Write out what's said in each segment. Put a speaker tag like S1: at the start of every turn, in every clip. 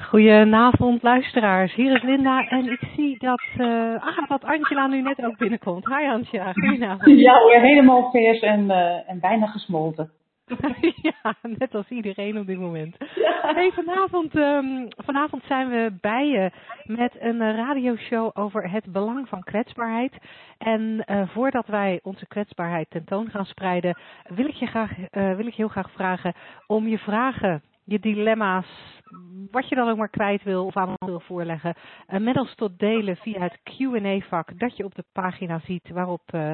S1: Goedenavond luisteraars, hier is Linda en ik zie dat, uh, ah, dat Angela nu net ook binnenkomt. Hi Angela, goedenavond.
S2: Ja weer helemaal vers en, uh, en bijna gesmolten.
S1: ja, net als iedereen op dit moment. Ja. Hey, vanavond, um, vanavond zijn we bij je met een radioshow over het belang van kwetsbaarheid. En uh, voordat wij onze kwetsbaarheid tentoon gaan spreiden, wil ik je, graag, wil ik je heel graag vragen om je vragen je dilemma's, wat je dan ook maar kwijt wil of aan ons wil voorleggen, met ons tot delen via het Q&A-vak dat je op de pagina ziet waarop uh,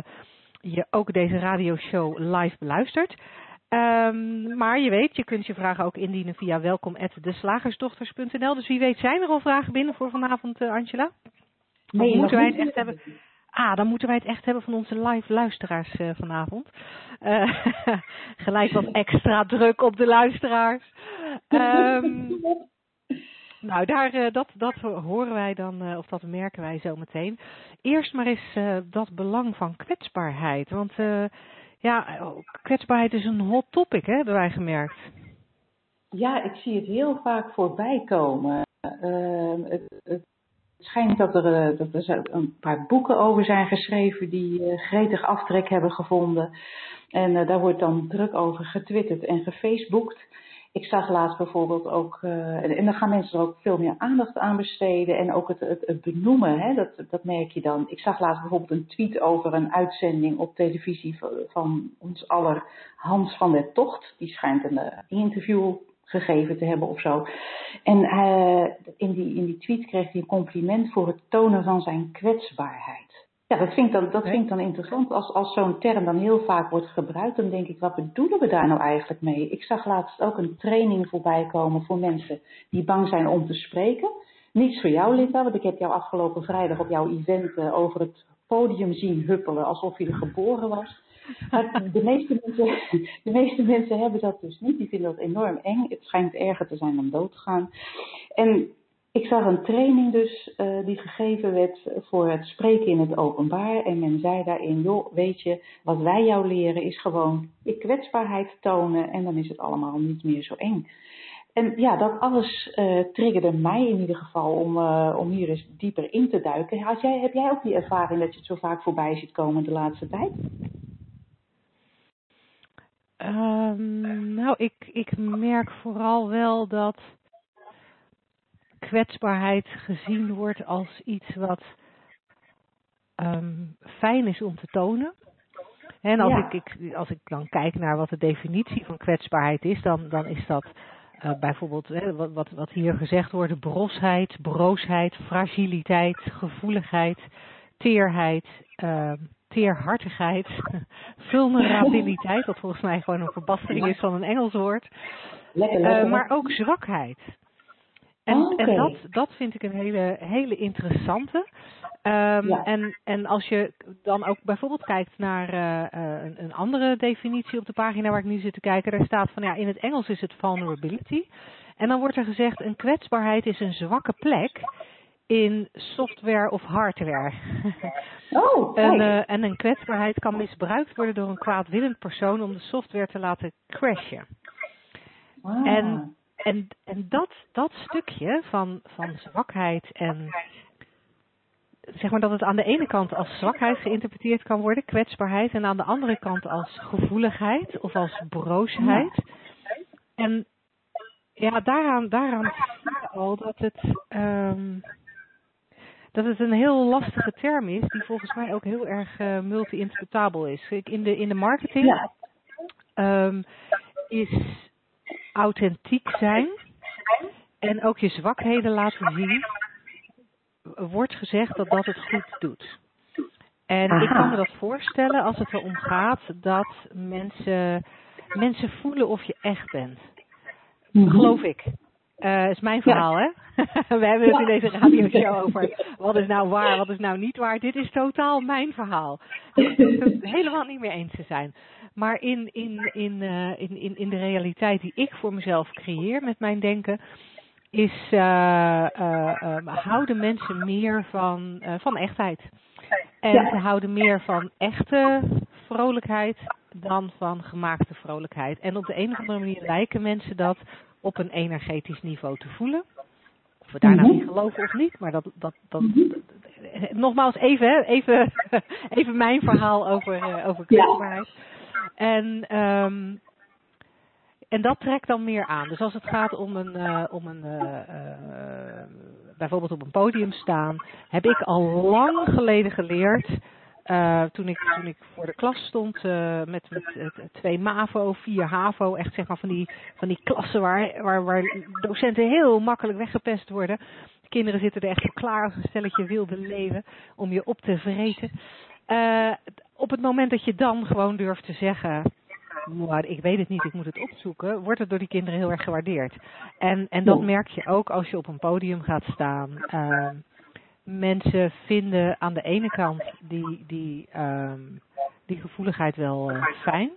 S1: je ook deze radioshow live beluistert. Um, maar je weet, je kunt je vragen ook indienen via welkom@deslagersdochters.nl. Dus wie weet zijn er al vragen binnen voor vanavond, uh, Angela?
S2: Nee,
S1: of moeten wij het echt hebben? Ah, dan moeten wij het echt hebben van onze live luisteraars uh, vanavond. Uh, gelijk wat extra druk op de luisteraars. Um, nou, daar, uh, dat, dat horen wij dan, of dat merken wij zo meteen. Eerst maar eens dat belang van kwetsbaarheid. Want ja, kwetsbaarheid is een hot topic, hè, hebben wij gemerkt.
S2: Ja, ik zie het heel vaak voorbij komen. Ehm, het schijnt dat er, eh, dat er een paar boeken over zijn geschreven die uh, gretig aftrek hebben gevonden. En uh, daar wordt dan druk over getwitterd en gefaceboekt. Ik zag laatst bijvoorbeeld ook, en, dan gaan mensen er ook veel meer aandacht aan besteden. En ook het, het, het benoemen, hè, dat, dat merk je dan. Ik zag laatst bijvoorbeeld een tweet over een uitzending op televisie van, van ons aller Hans van der Tocht. Die schijnt een interview gegeven te hebben of zo. En uh, in, die, in die tweet kreeg hij een compliment voor het tonen van zijn kwetsbaarheid. Ja, dat vind ik dan, dat vind ik dan interessant. Als, als zo'n term dan heel vaak wordt gebruikt, dan denk ik, wat bedoelen we daar nou eigenlijk mee? Ik zag laatst ook een training voorbij komen voor mensen die bang zijn om te spreken. Niets voor jou, Linda, want ik heb jou afgelopen vrijdag op jouw event uh, over het podium zien huppelen alsof je er geboren was. Maar de meeste, mensen, de meeste mensen hebben dat dus niet. Die vinden dat enorm eng. Het schijnt erger te zijn dan dood te gaan. En ik zag een training dus uh, die gegeven werd voor het spreken in het openbaar. En men zei daarin, joh, weet je, wat wij jou leren is gewoon je kwetsbaarheid tonen. En dan is het allemaal niet meer zo eng. En ja, dat alles uh, triggerde mij in ieder geval om, uh, om hier eens dieper in te duiken. Had jij, heb jij ook die ervaring dat je het zo vaak voorbij ziet komen de laatste tijd?
S1: Um, nou, ik, ik merk vooral wel dat kwetsbaarheid gezien wordt als iets wat um, fijn is om te tonen. En als, ja. ik, ik, als ik dan kijk naar wat de definitie van kwetsbaarheid is, dan, dan is dat uh, bijvoorbeeld hè, wat, wat, wat hier gezegd wordt, brosheid, broosheid, fragiliteit, gevoeligheid, teerheid, uh, teerhartigheid, vulnerabiliteit, wat volgens mij gewoon een verbastering is van een Engels woord.
S2: Lekker, lekker.
S1: Uh, maar ook zwakheid. En,
S2: oh, okay.
S1: en dat, dat vind ik een hele, hele interessante. Um,
S2: ja.
S1: en, en als je dan ook bijvoorbeeld kijkt naar uh, uh, een, een andere definitie op de pagina waar ik nu zit te kijken, daar staat van ja, in het Engels is het vulnerability. En dan wordt er gezegd, een kwetsbaarheid is een zwakke plek in software of hardware.
S2: Oh,
S1: en, uh, en een kwetsbaarheid kan misbruikt worden door een kwaadwillend persoon om de software te laten crashen.
S2: Wow.
S1: En, en, en dat, dat stukje van, van zwakheid en zeg maar dat het aan de ene kant als zwakheid geïnterpreteerd kan worden, kwetsbaarheid, en aan de andere kant als gevoeligheid of als broosheid. En ja, daaraan, daaraan zie je al dat het, um, dat het een heel lastige term is, die volgens mij ook heel erg uh, multi-interpretabel is. In de, in de marketing
S2: ja.
S1: um, is authentiek zijn en ook je zwakheden laten zien, wordt gezegd dat dat het goed doet. En
S2: Aha.
S1: ik kan me dat voorstellen als het erom gaat dat mensen, mensen voelen of je echt bent.
S2: Mm -hmm.
S1: Geloof ik. Uh, is mijn verhaal, hè? We hebben het in deze radioshow over wat is nou waar, wat is nou niet waar. Dit is totaal mijn verhaal. Ik het helemaal niet meer eens te zijn. Maar in, in, in, uh, in, in, in de realiteit die ik voor mezelf creëer met mijn denken, is uh, houden mensen meer van, van echtheid. En ze houden meer van echte vrolijkheid dan van gemaakte vrolijkheid. En op de een of andere manier lijken mensen dat op een energetisch niveau te voelen. Of we daar nou in geloven of niet, maar dat, dat, dat, nogmaals even, hè, even, even mijn verhaal over, uh, over kwetsbaarheid. En, um, en dat trekt dan meer aan. Dus als het gaat om een, uh, om een uh, bijvoorbeeld op een podium staan, heb ik al lang geleden geleerd uh, toen, ik, toen ik voor de klas stond uh, met, met uh, twee MAVO, vier HAVO, echt zeg maar van die, van die klassen waar, waar, waar docenten heel makkelijk weggepest worden. De kinderen zitten er echt voor klaar als een stelletje wilde leven om je op te vreten. op het moment dat je dan gewoon durft te zeggen, maar ik weet het niet, ik moet het opzoeken, wordt het door die kinderen heel erg gewaardeerd. En, en dat merk je ook als je op een podium gaat staan mensen vinden aan de ene kant die, die, um, die gevoeligheid wel uh, fijn.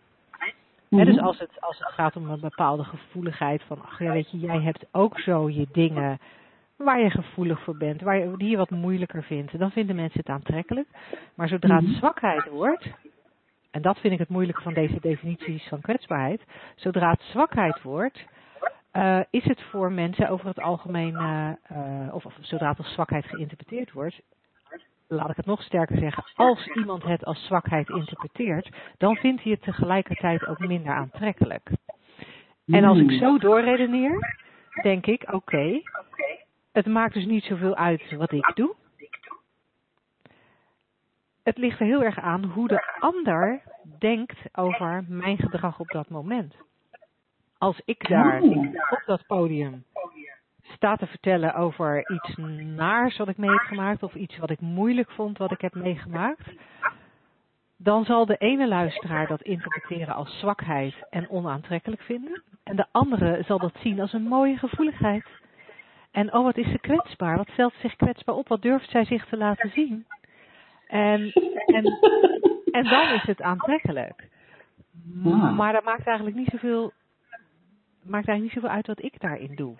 S1: Mm dus als het, als het gaat om een bepaalde gevoeligheid van, ach ja, weet je, jij hebt ook zo je dingen waar je gevoelig voor bent, waar je, die je wat moeilijker vindt, dan vinden mensen het aantrekkelijk. Maar zodra het mhm. zwakheid wordt, en dat vind ik het moeilijke van deze definities van kwetsbaarheid, zodra het zwakheid wordt, uh, is het voor mensen over het algemeen, uh, uh, of, of zodra het als zwakheid geïnterpreteerd wordt, laat ik het nog sterker zeggen, als iemand het als zwakheid interpreteert, dan vindt hij het tegelijkertijd ook minder aantrekkelijk. En als ik zo doorredeneer, denk ik, oké, het maakt dus niet zoveel uit wat ik doe. Het ligt er heel erg aan hoe de ander denkt over mijn gedrag op dat moment als ik daar op dat podium sta te vertellen over iets naars wat ik mee heb gemaakt of iets wat ik moeilijk vond wat ik heb meegemaakt, dan zal de ene luisteraar dat interpreteren als zwakheid en onaantrekkelijk vinden. En de andere zal dat zien als een mooie gevoeligheid. En oh, wat is ze kwetsbaar? Wat stelt zich kwetsbaar op? Wat durft zij zich te laten zien? En, en, en dan is het aantrekkelijk. Maar dat maakt eigenlijk niet zoveel maakt eigenlijk niet zoveel uit wat ik daarin doe.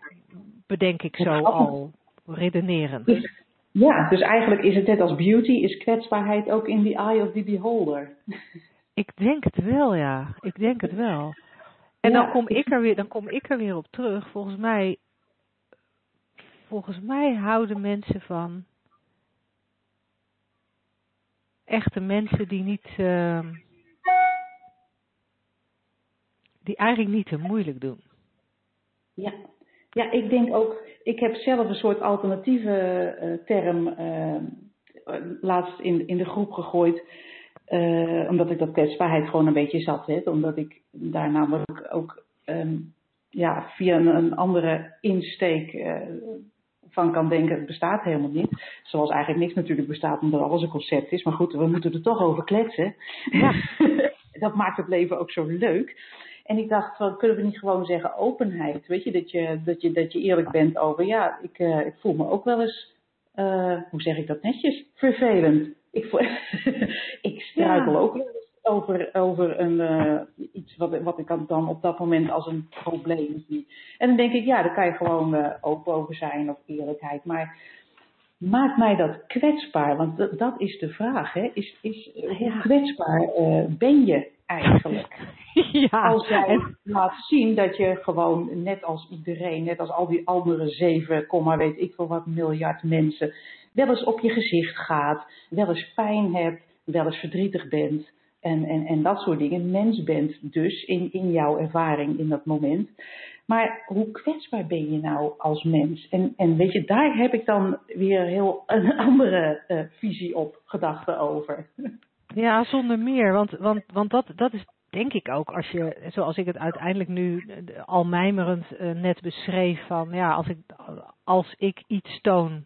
S1: Bedenk ik zo al redenerend.
S2: Dus, ja, dus eigenlijk is het net als beauty, is kwetsbaarheid ook in the eye of the beholder.
S1: Ik denk het wel, ja. Ik denk het wel. En dan, kom ik er weer, dan kom ik er weer op terug. Volgens mij, volgens mij houden mensen van echte mensen die niet, uh, die eigenlijk niet te moeilijk doen.
S2: Ja. ja, ik denk ook, ik heb zelf een soort alternatieve uh, term uh, laatst in, in de groep gegooid. Uh, omdat ik dat kwetsbaarheid gewoon een beetje zat. Hè, omdat ik daar namelijk ook um, ja, via een, een andere insteek van kan denken, het bestaat helemaal niet. Zoals eigenlijk niks natuurlijk bestaat, omdat alles een concept is. Maar goed, we moeten er toch over kletsen. Ja. dat maakt het leven ook zo leuk. En ik dacht, van, kunnen we niet gewoon zeggen openheid? Weet je, dat je, dat je, dat je eerlijk bent over, ja, ik, uh, ik voel me ook wel eens, uh, hoe zeg ik dat netjes, vervelend. Ik, voel, ik struikel ja. ook wel eens over, over een, uh, iets wat, wat ik dan op dat moment als een probleem zie. En dan denk ik, ja, daar kan je gewoon open over zijn of eerlijkheid. Maar maakt mij dat kwetsbaar? Want dat, dat is de vraag, hè? Is, is, hoe kwetsbaar ben je eigenlijk? Ja, als jij laat zien dat je gewoon net als iedereen, net als al die andere 7, weet ik veel wat miljard mensen, wel eens op je gezicht gaat, wel eens pijn hebt, wel eens verdrietig bent en, en, en dat soort dingen. Mens bent dus in, in jouw ervaring in dat moment. Maar hoe kwetsbaar ben je nou als mens? En, en weet je, daar heb ik dan weer heel een andere uh, visie op, gedachten over.
S1: Ja, zonder meer. Want, want, want dat, dat is denk ik ook, als je, zoals ik het uiteindelijk nu al mijmerend uh, net beschreef, van ja, als ik, als ik iets toon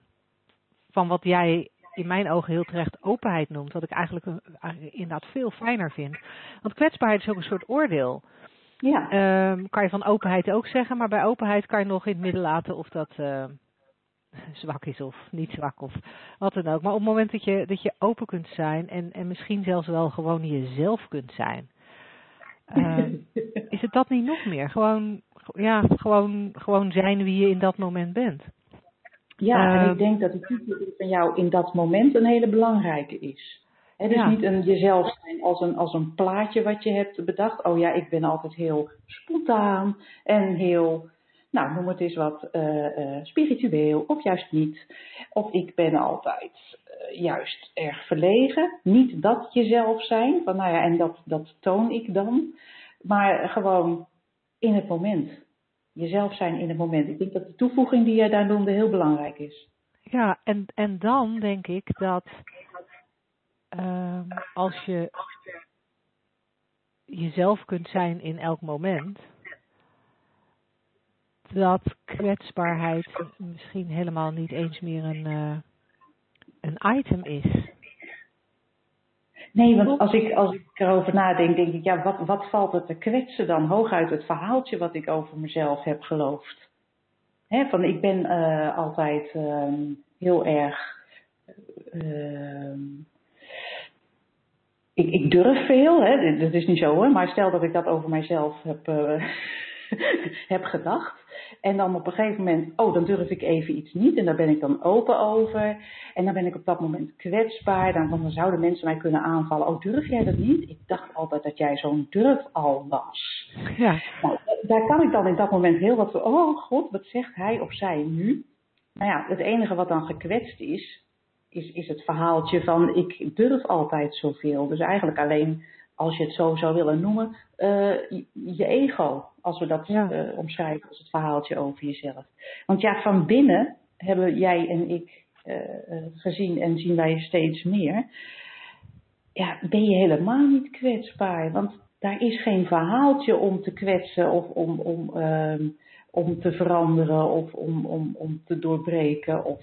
S1: van wat jij in mijn ogen heel terecht openheid noemt, wat ik eigenlijk, eigenlijk inderdaad veel fijner vind. Want kwetsbaarheid is ook een soort oordeel.
S2: Ja.
S1: Ehm, kan je van openheid ook zeggen, maar bij openheid kan je nog in het midden laten of dat uh, zwak is of niet zwak of wat dan ook. Maar op het moment dat je, dat je open kunt zijn en, en misschien zelfs wel gewoon jezelf kunt zijn, uh, is het dat niet nog meer? Gewoon, ja, gewoon, gewoon zijn wie je in dat moment bent.
S2: Ja, en ik denk dat die titel van jou in dat moment een hele belangrijke is. Het is ja. niet een jezelf zijn als een, als een plaatje wat je hebt bedacht. Oh ja, ik ben altijd heel spontaan en heel, nou noem het eens wat, uh, uh, spiritueel of juist niet. Of ik ben altijd uh, juist erg verlegen. Niet dat jezelf zijn, van nou ja, en dat, dat toon ik dan. Maar gewoon in het moment. Jezelf zijn in het moment. Ik denk dat de toevoeging die jij daar noemde heel belangrijk is.
S1: Ja, en, en dan denk ik dat uh, als je jezelf kunt zijn in elk moment, dat kwetsbaarheid misschien helemaal niet eens meer een, uh, een item is.
S2: Nee, want als ik, als ik erover nadenk, denk ik, ja, wat, wat valt er te kwetsen dan? Hooguit het verhaaltje wat ik over mezelf heb geloofd. Hè, van ik ben uh, altijd uh, heel erg. Uh, ik, ik, durf veel, hè? dat is niet zo hoor, maar stel dat ik dat over mijzelf heb, heb gedacht. En dan op een gegeven moment, oh, dan durf ik even iets niet. En daar ben ik dan open over. En dan ben ik op dat moment kwetsbaar. Dan, dan zouden mensen mij kunnen aanvallen. Oh, durf jij dat niet? Ik dacht altijd dat jij zo'n durf al was.
S1: Ja.
S2: Nou, daar kan ik dan in dat moment heel wat van, oh god, wat zegt hij of zij nu? Nou ja, het enige wat dan gekwetst is, is, is het verhaaltje van ik durf altijd zoveel. Dus eigenlijk alleen als je het zo zou willen noemen, uh, je ego. Als we dat
S1: ja.
S2: uh, omschrijven als het verhaaltje over jezelf. Want ja, van binnen hebben jij en ik uh, gezien en zien wij steeds meer. Ja, ben je helemaal niet kwetsbaar. Want daar is geen verhaaltje om te kwetsen of om, om, om te veranderen of om, om, om te doorbreken. Of...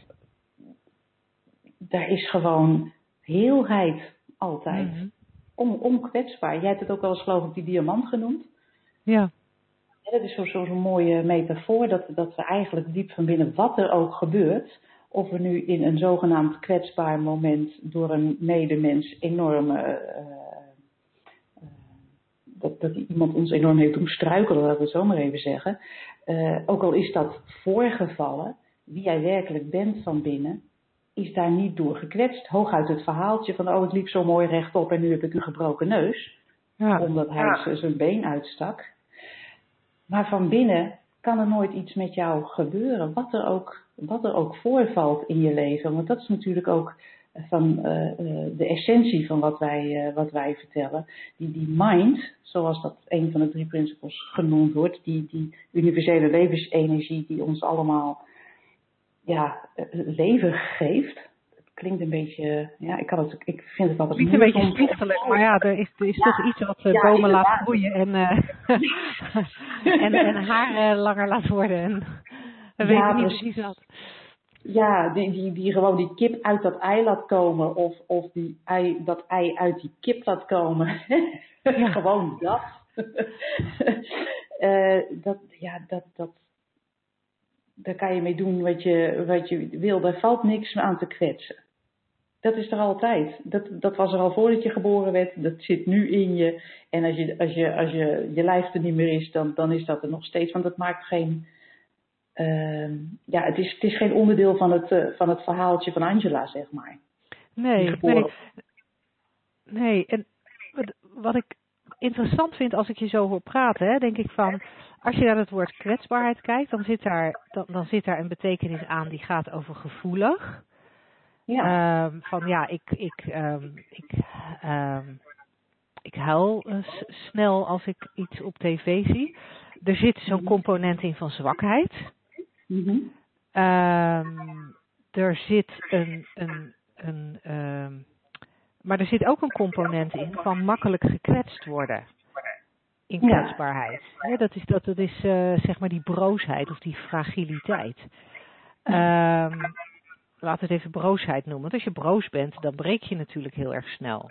S2: Daar is gewoon heelheid altijd.
S1: Mm-hmm
S2: on, onkwetsbaar. Jij hebt het ook wel eens geloof ik die diamant genoemd.
S1: Ja.
S2: Dat is zo'n zo, zo mooie metafoor dat, dat we eigenlijk diep van binnen, wat er ook gebeurt, of we nu in een zogenaamd kwetsbaar moment door een medemens enorme, uh, uh, dat, dat iemand ons enorm heeft doen struikelen, laten we het zo maar even zeggen. Uh, ook al is dat voorgevallen, wie jij werkelijk bent van binnen, is daar niet door gekwetst. Hooguit het verhaaltje van, oh, het liep zo mooi rechtop en nu heb ik een gebroken neus.
S1: Ja.
S2: Omdat hij ja. zijn been uitstak. Maar van binnen kan er nooit iets met jou gebeuren, wat er ook, wat er ook voorvalt in je leven. Want dat is natuurlijk ook van uh, uh, de essentie van wat wij, wat wij vertellen. Die, die mind, zoals dat een van de drie principles genoemd wordt, die, die universele levensenergie die ons allemaal ja, leven geeft. Het klinkt een beetje, ja, ik, kan het, ik vind het altijd
S1: Niet een beetje stichtelijk, maar ja, er is, er is ja, toch iets wat uh, ja, bomen laat groeien en, uh, en, en haar uh, langer laat worden. En, we ja, weten niet precies wat.
S2: Ja, die, die, die gewoon die kip uit dat ei laat komen of, of die ei, dat ei uit die kip laat komen. gewoon dat. dat, ja, dat, dat, daar kan je mee doen wat je, wat je wil. Daar valt niks aan te kwetsen. Dat is er altijd. Dat, dat was er al voordat je geboren werd. Dat zit nu in je. En als je, als je, als je, je lijf er niet meer is, dan, dan is dat er nog steeds. Want dat maakt geen. Uh, ja, het is, het is geen onderdeel van het, uh, van het verhaaltje van Angela, zeg maar.
S1: Nee, nee. Nee, en wat, wat ik interessant vind als ik je zo hoor praten, hè, denk ik van, als je naar het woord kwetsbaarheid kijkt, dan zit daar, dan, dan zit daar een betekenis aan die gaat over gevoelig.
S2: Ja.
S1: Um, van ja, ik, ik, um, ik, um, ik huil uh, snel als ik iets op tv zie. Er zit zo'n component in van zwakheid.
S2: Mm -hmm.
S1: er zit een, een, een maar er zit ook een component in van makkelijk gekwetst worden. In kwetsbaarheid. Ja. Ja, dat is, dat, dat is uh, zeg maar die broosheid of die fragiliteit. Laten we het even broosheid noemen. Want als je broos bent, dan breek je natuurlijk heel erg snel.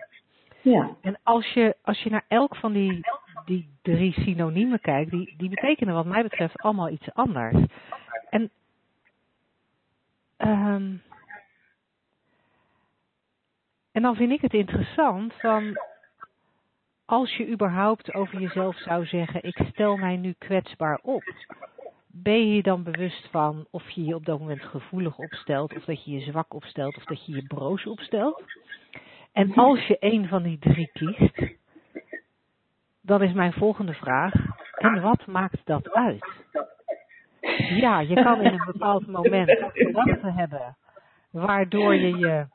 S2: Ja.
S1: En als je, als je naar elk van die die drie synoniemen kijk, die, die betekenen wat mij betreft allemaal iets anders. En um, en dan vind ik het interessant van als je überhaupt over jezelf zou zeggen, ik stel mij nu kwetsbaar op, ben je je dan bewust van of je je op dat moment gevoelig opstelt, of dat je je zwak opstelt, of dat je je broos opstelt? En als je een van die drie kiest, dan is mijn volgende vraag, en wat maakt dat uit? Ja, je kan in een bepaald moment gedachten hebben, waardoor je je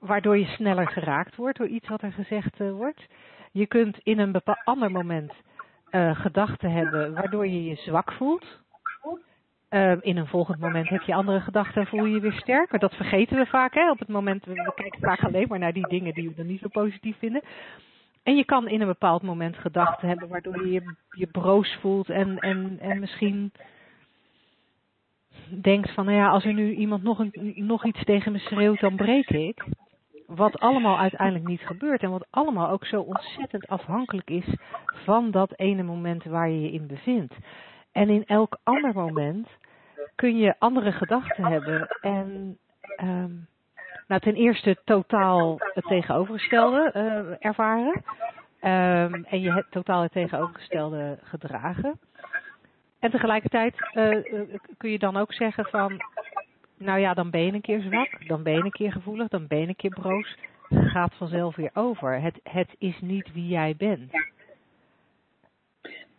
S1: waardoor je sneller geraakt wordt door iets wat er gezegd uh, wordt. Je kunt in een bepaald ander moment uh, gedachten hebben waardoor je je zwak voelt. Uh, in een volgend moment heb je andere gedachten en voel je je weer sterker. Dat vergeten we vaak. Hè? Op het moment, we kijken vaak alleen maar naar die dingen die we dan niet zo positief vinden. En je kan in een bepaald moment gedachten hebben waardoor je je, je broos voelt en, en, en misschien denkt van, nou ja, als er nu iemand nog, een, nog iets tegen me schreeuwt, dan breek ik. Wat allemaal uiteindelijk niet gebeurt en wat allemaal ook zo ontzettend afhankelijk is van dat ene moment waar je je in bevindt. En in elk ander moment kun je andere gedachten hebben en um, nou, ten eerste totaal het tegenovergestelde uh, ervaren. Um, en je totaal het tegenovergestelde gedragen. En tegelijkertijd uh, kun je dan ook zeggen van, nou ja, dan ben je een keer zwak, dan ben je een keer gevoelig, dan ben je een keer broos. Het gaat vanzelf weer over. Het, het is niet wie jij bent.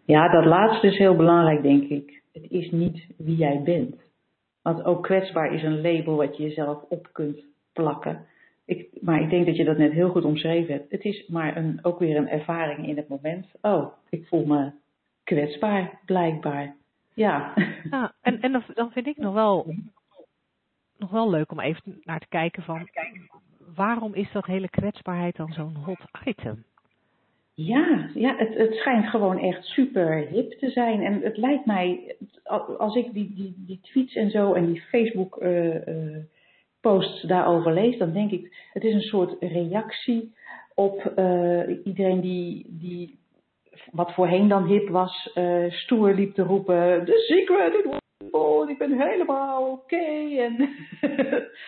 S2: Ja, dat laatste is heel belangrijk, denk ik. Het is niet wie jij bent. Want ook kwetsbaar is een label wat je jezelf op kunt plakken. Ik, maar ik denk dat je dat net heel goed omschreven hebt. Het is maar een, ook weer een ervaring in het moment. Oh, ik voel me kwetsbaar, blijkbaar. Ja.
S1: ja en en dan, dan vind ik nog wel, nog wel leuk om even naar te kijken van waarom is dat hele kwetsbaarheid dan zo'n hot item?
S2: Ja, ja het, het schijnt gewoon echt super hip te zijn. En het lijkt mij, als ik die, die, die tweets en zo en die Facebook uh, uh, posts daarover lees, dan denk ik, het is een soort reactie op uh, iedereen die, die wat voorheen dan hip was, uh, stoer liep te roepen, The Secret, oh, ik ben helemaal oké. Okay. En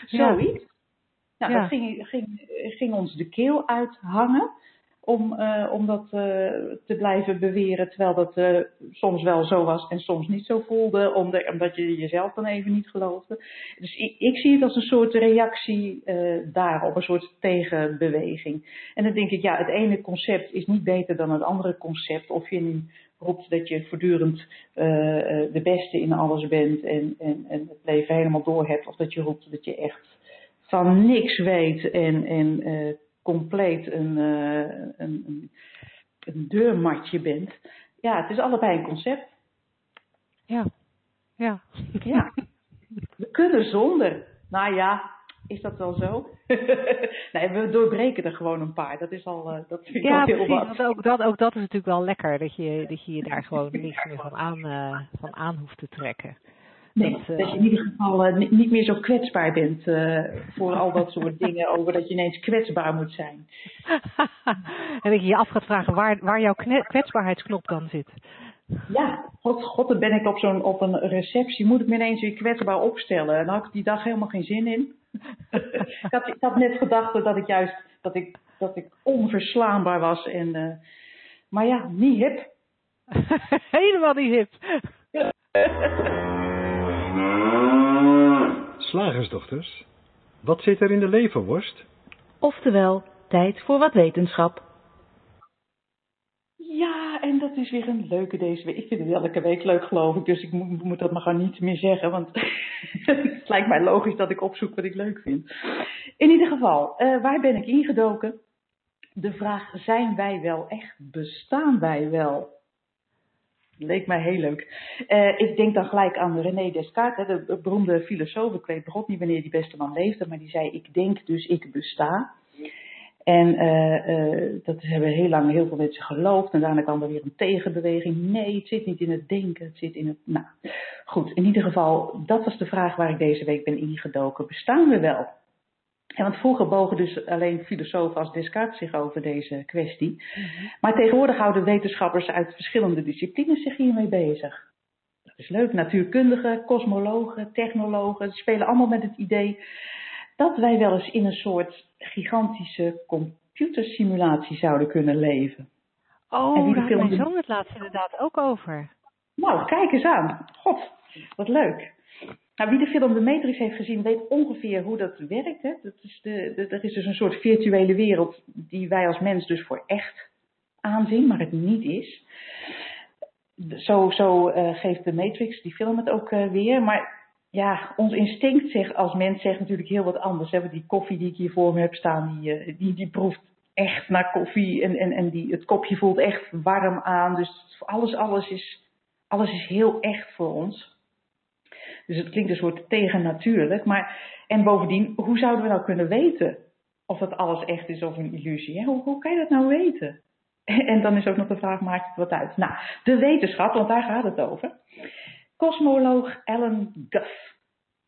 S2: zoiets. Ja. Nou, ja. dat ging, ging, ging ons de keel uithangen om, uh, om dat uh, te blijven beweren, terwijl dat uh, soms wel zo was en soms niet zo voelde, omdat, omdat je jezelf dan even niet geloofde. Dus ik, ik zie het als een soort reactie daarop, een soort tegenbeweging. En dan denk ik, ja, het ene concept is niet beter dan het andere concept. Of je nu roept dat je voortdurend de beste in alles bent en, en, en het leven helemaal door hebt, of dat je roept dat je echt van niks weet en, en compleet een, uh, een, een, een, deurmatje bent. Ja, het is allebei een concept.
S1: Ja, ja.
S2: Ja, we kunnen zonder. Nou ja, is dat wel zo? nee, we doorbreken er gewoon een paar. Dat is al, uh, dat vind ik
S1: ja,
S2: al heel
S1: precies, wat. Ook dat, ook dat is natuurlijk wel lekker, dat je dat je, je daar gewoon niks meer van aan, uh, van aan hoeft te trekken.
S2: Nee, dat, uh, dat, je in ieder geval niet meer zo kwetsbaar bent voor al dat soort dingen over dat je ineens kwetsbaar moet zijn.
S1: en dat je je af gaat vragen waar, waar jouw kwetsbaarheidsknop dan zit.
S2: Ja, god, god dan ben ik op, zo'n, op een receptie, moet ik me ineens weer kwetsbaar opstellen. En dan had ik die dag helemaal geen zin in. ik, had, ik had net gedacht dat ik juist, dat ik, dat ik onverslaanbaar was. En, maar ja, niet hip.
S1: Helemaal niet hip.
S3: Slagersdochters, wat zit er in de leverworst?
S4: Oftewel, tijd voor wat wetenschap.
S2: Ja, en dat is weer een leuke deze week. Ik vind het elke week leuk, geloof ik. Dus ik moet, dat maar gewoon niet meer zeggen. Want het lijkt mij logisch dat ik opzoek wat ik leuk vind. In ieder geval, uh, waar ben ik ingedoken? De vraag, zijn wij wel echt? Bestaan wij wel? leek mij heel leuk. Uh, ik denk dan gelijk aan René Descartes, hè, de beroemde filosoof. Ik weet begot niet wanneer die beste man leefde, maar die zei: Ik denk, dus ik besta. En uh, uh, dat hebben heel lang heel veel mensen geloofd. En daarna kwam er weer een tegenbeweging. Nee, het zit niet in het denken, het zit in het. Nou, goed. In ieder geval, dat was de vraag waar ik deze week ben ingedoken. Bestaan we wel? En want vroeger bogen dus alleen filosofen als Descartes zich over deze kwestie. Maar tegenwoordig houden wetenschappers uit verschillende disciplines zich hiermee bezig. Dat is leuk. Natuurkundigen, kosmologen, technologen, ze spelen allemaal met het idee dat wij wel eens in een soort gigantische computersimulatie zouden kunnen leven.
S1: Oh, daar had mijn zoon het laatst inderdaad ook over.
S2: Nou, kijk eens aan. God, wat leuk. Nou, wie de film The Matrix heeft gezien, weet ongeveer hoe dat werkt. Hè? Dat is de, de, er is dus een soort virtuele wereld die wij als mens dus voor echt aanzien, maar het niet is. Zo, zo uh, geeft The Matrix, die film het ook uh, weer. Maar ja, ons instinct zegt, als mens zegt natuurlijk heel wat anders. Hè? Die koffie die ik hier voor me heb staan, die, uh, die, die proeft echt naar koffie. En, en, en die, het kopje voelt echt warm aan. Dus alles, alles, is, alles is heel echt voor ons. Dus het klinkt een soort tegennatuurlijk. Maar, en bovendien, hoe zouden we nou kunnen weten of dat alles echt is of een illusie? Hoe, hoe kan je dat nou weten? En dan is ook nog de vraag, maakt het wat uit? Nou, de wetenschap, want daar gaat het over. Cosmoloog Alan Duff.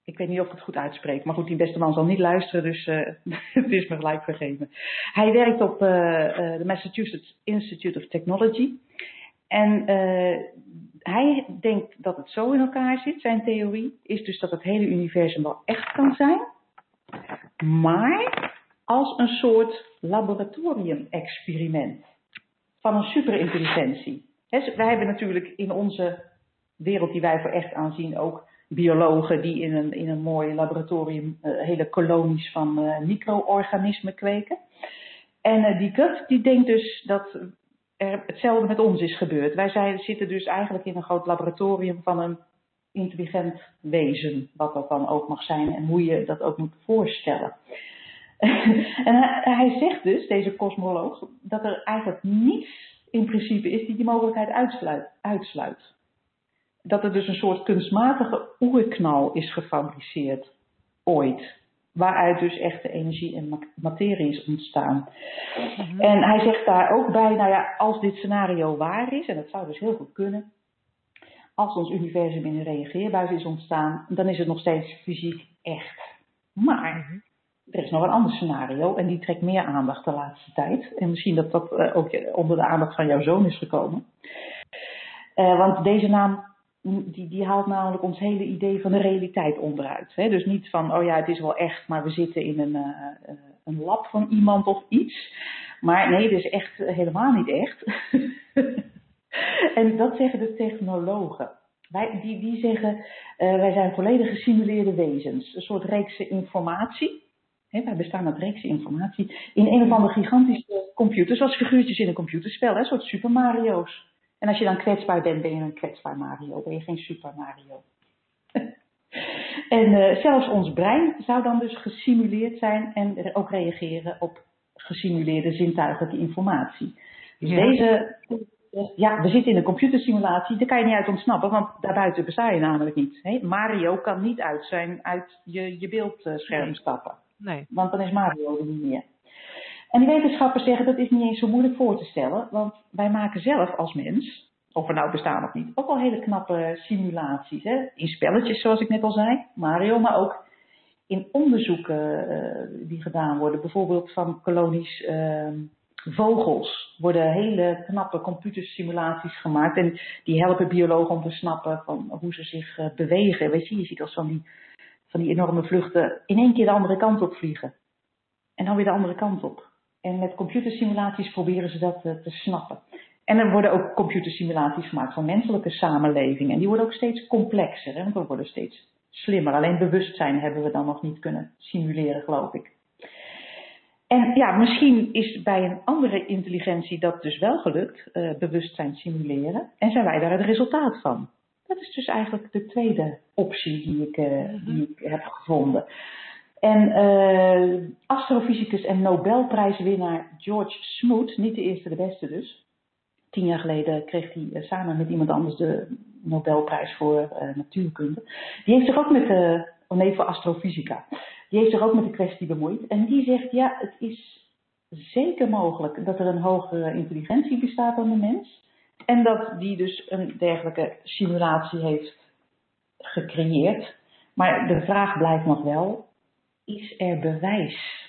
S2: Ik weet niet of ik het goed uitspreek, maar goed, die beste man zal niet luisteren, dus uh, het is me gelijk vergeven. Hij werkt op uh, uh, de Massachusetts Institute of Technology. En hij denkt dat het zo in elkaar zit. Zijn theorie is dus dat het hele universum wel echt kan zijn, maar als een soort laboratorium-experiment van een superintelligentie. He, wij hebben natuurlijk in onze wereld die wij voor echt aanzien ook biologen die in een, in een mooi laboratorium uh, hele kolonies van uh, micro-organismen kweken. En uh, die Gut die denkt dus dat er hetzelfde met ons is gebeurd. Wij zijn, zitten dus eigenlijk in een groot laboratorium van een intelligent wezen, wat dat dan ook mag zijn en hoe je dat ook moet voorstellen. en hij, hij, zegt dus, deze kosmoloog, dat er eigenlijk niets in principe is die die mogelijkheid uitsluit. uitsluit. Dat er dus een soort kunstmatige oerknal is gefabriceerd, ooit waaruit dus echte energie en materie is ontstaan. Mhm. En hij zegt daar ook bij, nou ja, als dit scenario waar is, en dat zou dus heel goed kunnen, als ons universum in een reageerbuis is ontstaan, dan is het nog steeds fysiek echt. Maar mhm. er is nog een ander scenario en die trekt meer aandacht de laatste tijd. En misschien dat dat uh, ook onder de aandacht van jouw zoon is gekomen. Uh, want deze naam die, die haalt namelijk ons hele idee van de realiteit onderuit. Hè? Dus niet van, oh ja, het is wel echt, maar we zitten in een, uh, een lab van iemand of iets. Maar nee, het is echt helemaal niet echt. en dat zeggen de technologen. Wij, die, zeggen, wij zijn volledig gesimuleerde wezens. Een soort reekse informatie. Hè, wij bestaan uit reekse informatie. In een of andere gigantische computer, zoals figuurtjes in een computerspel, hè, een soort Super Mario's. En als je dan kwetsbaar bent, ben je een kwetsbaar Mario, ben je geen Super Mario. en uh, zelfs ons brein zou dan dus gesimuleerd zijn en ook reageren op gesimuleerde zintuigelijke informatie. Dus ja. deze, ja, we zitten in een computersimulatie, daar kan je niet uit ontsnappen, want daarbuiten besta je namelijk niet. Hè? Mario kan niet uit zijn uit je, je beeldscherm stappen.
S1: Nee.
S2: Want dan is Mario er niet meer. En die wetenschappers zeggen dat is niet eens zo moeilijk voor te stellen, want wij maken zelf als mens, of we nou bestaan of niet, ook al hele knappe simulaties. Hè? In spelletjes, zoals ik net al zei, Mario, maar ook in onderzoeken uh, die gedaan worden, bijvoorbeeld van kolonies uh, vogels, worden hele knappe computersimulaties gemaakt. En die helpen biologen om te snappen van hoe ze zich uh, bewegen. Weet je, je ziet als van die, van die enorme vluchten in één keer de andere kant op vliegen. En dan weer de andere kant op. En met computersimulaties proberen ze dat te, te snappen. En er worden ook computersimulaties gemaakt van menselijke samenleving. En die worden ook steeds complexer. Hè? We worden steeds slimmer. Alleen bewustzijn hebben we dan nog niet kunnen simuleren, geloof ik. En ja, misschien is bij een andere intelligentie dat dus wel gelukt, uh, bewustzijn simuleren. En zijn wij daar het resultaat van. Dat is dus eigenlijk de tweede optie die ik, uh, die ik heb gevonden. En uh, astrofysicus en Nobelprijswinnaar George Smoot, niet de eerste, de beste dus. Tien jaar geleden kreeg hij uh, samen met iemand anders de Nobelprijs voor uh, natuurkunde. Die heeft zich ook met de, oh nee, voor astrofysica. Die heeft zich ook met de kwestie bemoeid. En die zegt, ja, het is zeker mogelijk dat er een hogere intelligentie bestaat dan de mens. En dat die dus een dergelijke simulatie heeft gecreëerd. Maar de vraag blijft nog wel, is er bewijs?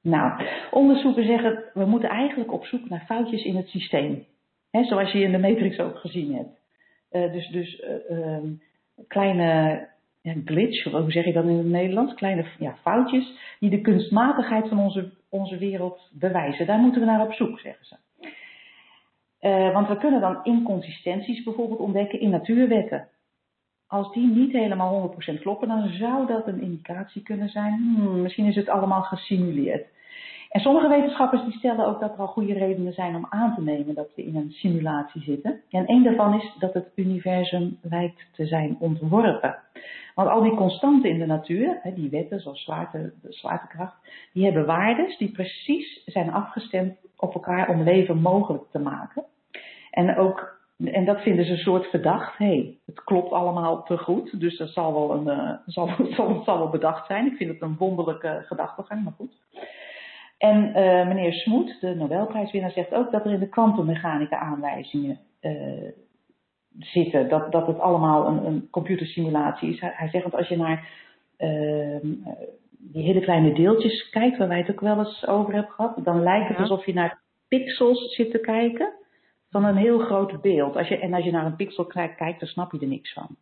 S2: Nou, onderzoeken zeggen, we moeten eigenlijk op zoek naar foutjes in het systeem. Zoals je in de matrix ook gezien hebt. Uh, dus dus uh, um, kleine ja, glitch, hoe zeg je dat in het Nederlands? Kleine ja, foutjes die de kunstmatigheid van onze, onze wereld bewijzen. Daar moeten we naar op zoek, zeggen ze. Uh, want we kunnen dan inconsistenties bijvoorbeeld ontdekken in natuurwetten. Als die niet helemaal 100% kloppen, dan zou dat een indicatie kunnen zijn. Hmm, misschien is het allemaal gesimuleerd. En sommige wetenschappers die stellen ook dat er al goede redenen zijn om aan te nemen dat we in een simulatie zitten. En een daarvan is dat het universum lijkt te zijn ontworpen. Want al die constanten in de natuur, die wetten zoals zwaarte, zwaartekracht, die hebben waardes die precies zijn afgestemd op elkaar om leven mogelijk te maken. En ook en dat vinden ze een soort verdacht. Hé, hey, het klopt allemaal te goed, dus dat zal wel, een, uh, zal, zal, zal wel bedacht zijn. Ik vind het een wonderlijke gedachtegang, maar goed. En uh, meneer Smoet, de Nobelprijswinnaar, zegt ook dat er in de kwantummechanica aanwijzingen uh, zitten. Dat, dat het allemaal een, een computersimulatie is. Hij, hij zegt dat als je naar uh, die hele kleine deeltjes kijkt, waar wij het ook wel eens over hebben gehad, dan lijkt het alsof je naar pixels zit te kijken van een heel groot beeld. Als je, en als je naar een pixel kijkt, dan snap je er niks van.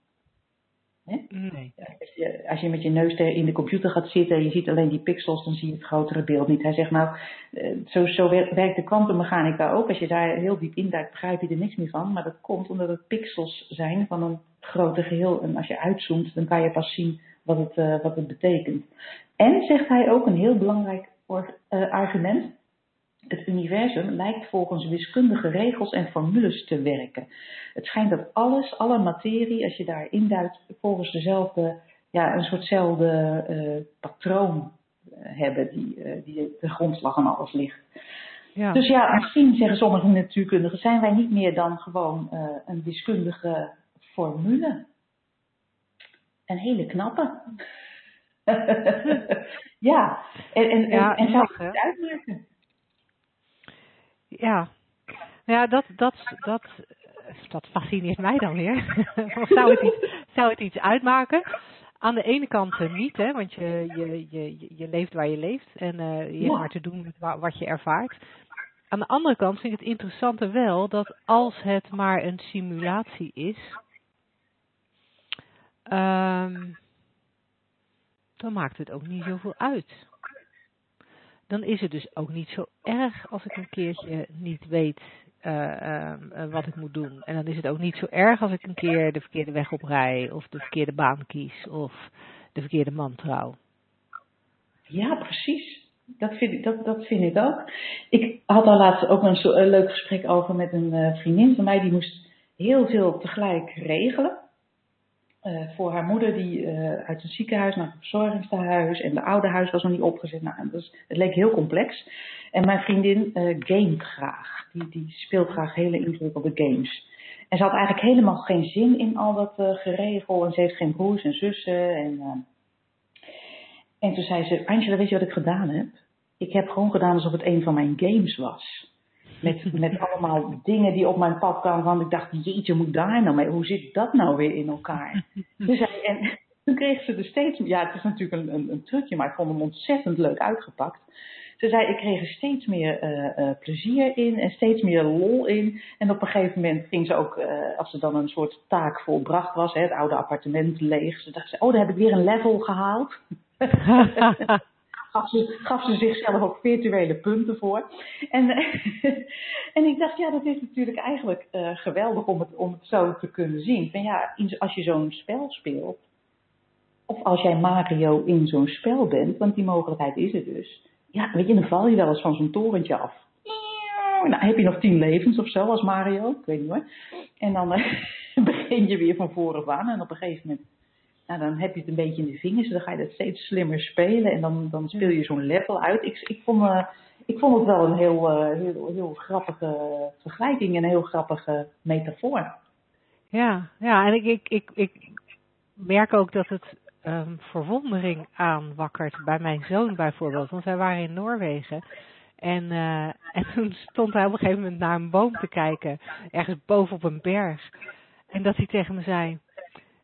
S1: Nee.
S2: Als je, als je met je neus in de computer gaat zitten en je ziet alleen die pixels, dan zie je het grotere beeld niet. Hij zegt nou, eh, zo, zo werkt de kwantummechanica ook. Als je daar heel diep in duikt, begrijp je er niks meer van. Maar dat komt omdat het pixels zijn van een groter geheel. En als je uitzoomt, dan kan je pas zien wat het, uh, wat het betekent. En zegt hij ook een heel belangrijk uh, argument. Het universum lijkt volgens wiskundige regels en formules te werken. Het schijnt dat alles, alle materie, als je daar induikt, volgens dezelfde, ja, een soortzelfde uh, patroon uh, hebben die, uh, die de grondslag aan alles ligt. Ja. Dus ja, misschien zeggen sommige natuurkundigen, zijn wij niet meer dan gewoon een wiskundige formule. Een hele knappe. ja, en, en, ja, en, en zou je het uitmaken?
S1: Ja, ja dat, dat, dat, dat fascineert mij dan weer. zou, het iets, zou het iets uitmaken? Aan de ene kant uh, niet, hè, want je, je, je, je leeft waar je leeft en uh, je hebt maar te doen met wat je ervaart. Aan de andere kant vind ik het interessante wel dat als het maar een simulatie is, um, dan maakt het ook niet zoveel uit dan is het dus ook niet zo erg als ik een keertje niet weet uh, uh, wat ik moet doen. En dan is het ook niet zo erg als ik een keer de verkeerde weg oprij, of de verkeerde baan kies, of de verkeerde man trouw.
S2: Ja, precies. Dat vind, ik, dat, dat vind ik ook. Ik had daar laatst ook een, zo, een leuk gesprek over met een uh, vriendin van mij. Die moest heel veel tegelijk regelen. Uh, voor haar moeder die uh, uit het ziekenhuis naar het verzorgingstehuis en de oude huis was nog niet opgezet. Nou, dus het leek heel complex. En mijn vriendin uh, graag. Die, die speelt graag hele ingewikkelde games. En ze had eigenlijk helemaal geen zin in al dat geregel. En ze heeft geen broers en zussen. En, en toen zei ze, Angela, weet je wat ik gedaan heb? Ik heb gewoon gedaan alsof het een van mijn games was. Met, met allemaal dingen die op mijn pad kwamen. Want ik dacht, jeetje, moet daar nou mee? Hoe zit dat nou weer in elkaar? Dus hij, en toen kreeg ze er steeds... Ja, het is natuurlijk een, een, een trucje, maar ik vond hem ontzettend leuk uitgepakt. Ze zei, ik kreeg er steeds meer uh, uh, plezier in en steeds meer lol in. En op een gegeven moment ging ze ook, uh, als ze dan een soort taak volbracht was, hè, het oude appartement leeg. Ze dacht, oh, daar heb ik weer een level gehaald. gaf ze, gaf ze zichzelf ook virtuele punten voor. En, en ik dacht, ja, dat is natuurlijk eigenlijk uh, geweldig om het, om het zo te kunnen zien. Van ja, als je zo'n spel speelt, of als jij Mario in zo'n spel bent, want die mogelijkheid is er dus. Ja, weet je, dan val je wel eens van zo'n torentje af. Nou, heb je nog tien levens of zo als Mario? Ik weet niet hoor. En dan uh, begin je weer van voren aan en op een gegeven moment nou, dan heb je het een beetje in de vingers. Dan ga je dat steeds slimmer spelen. En dan, dan speel je zo'n level uit. Ik, ik, vond, uh, ik vond het wel een heel, uh, heel, heel grappige vergelijking. En een heel grappige metafoor.
S1: Ja, ja en ik, ik, ik, ik merk ook dat het um, verwondering aanwakkert. Bij mijn zoon bijvoorbeeld. Want wij waren in Noorwegen. En, uh, en toen stond hij op een gegeven moment naar een boom te kijken. Ergens boven op een berg. En dat hij tegen me zei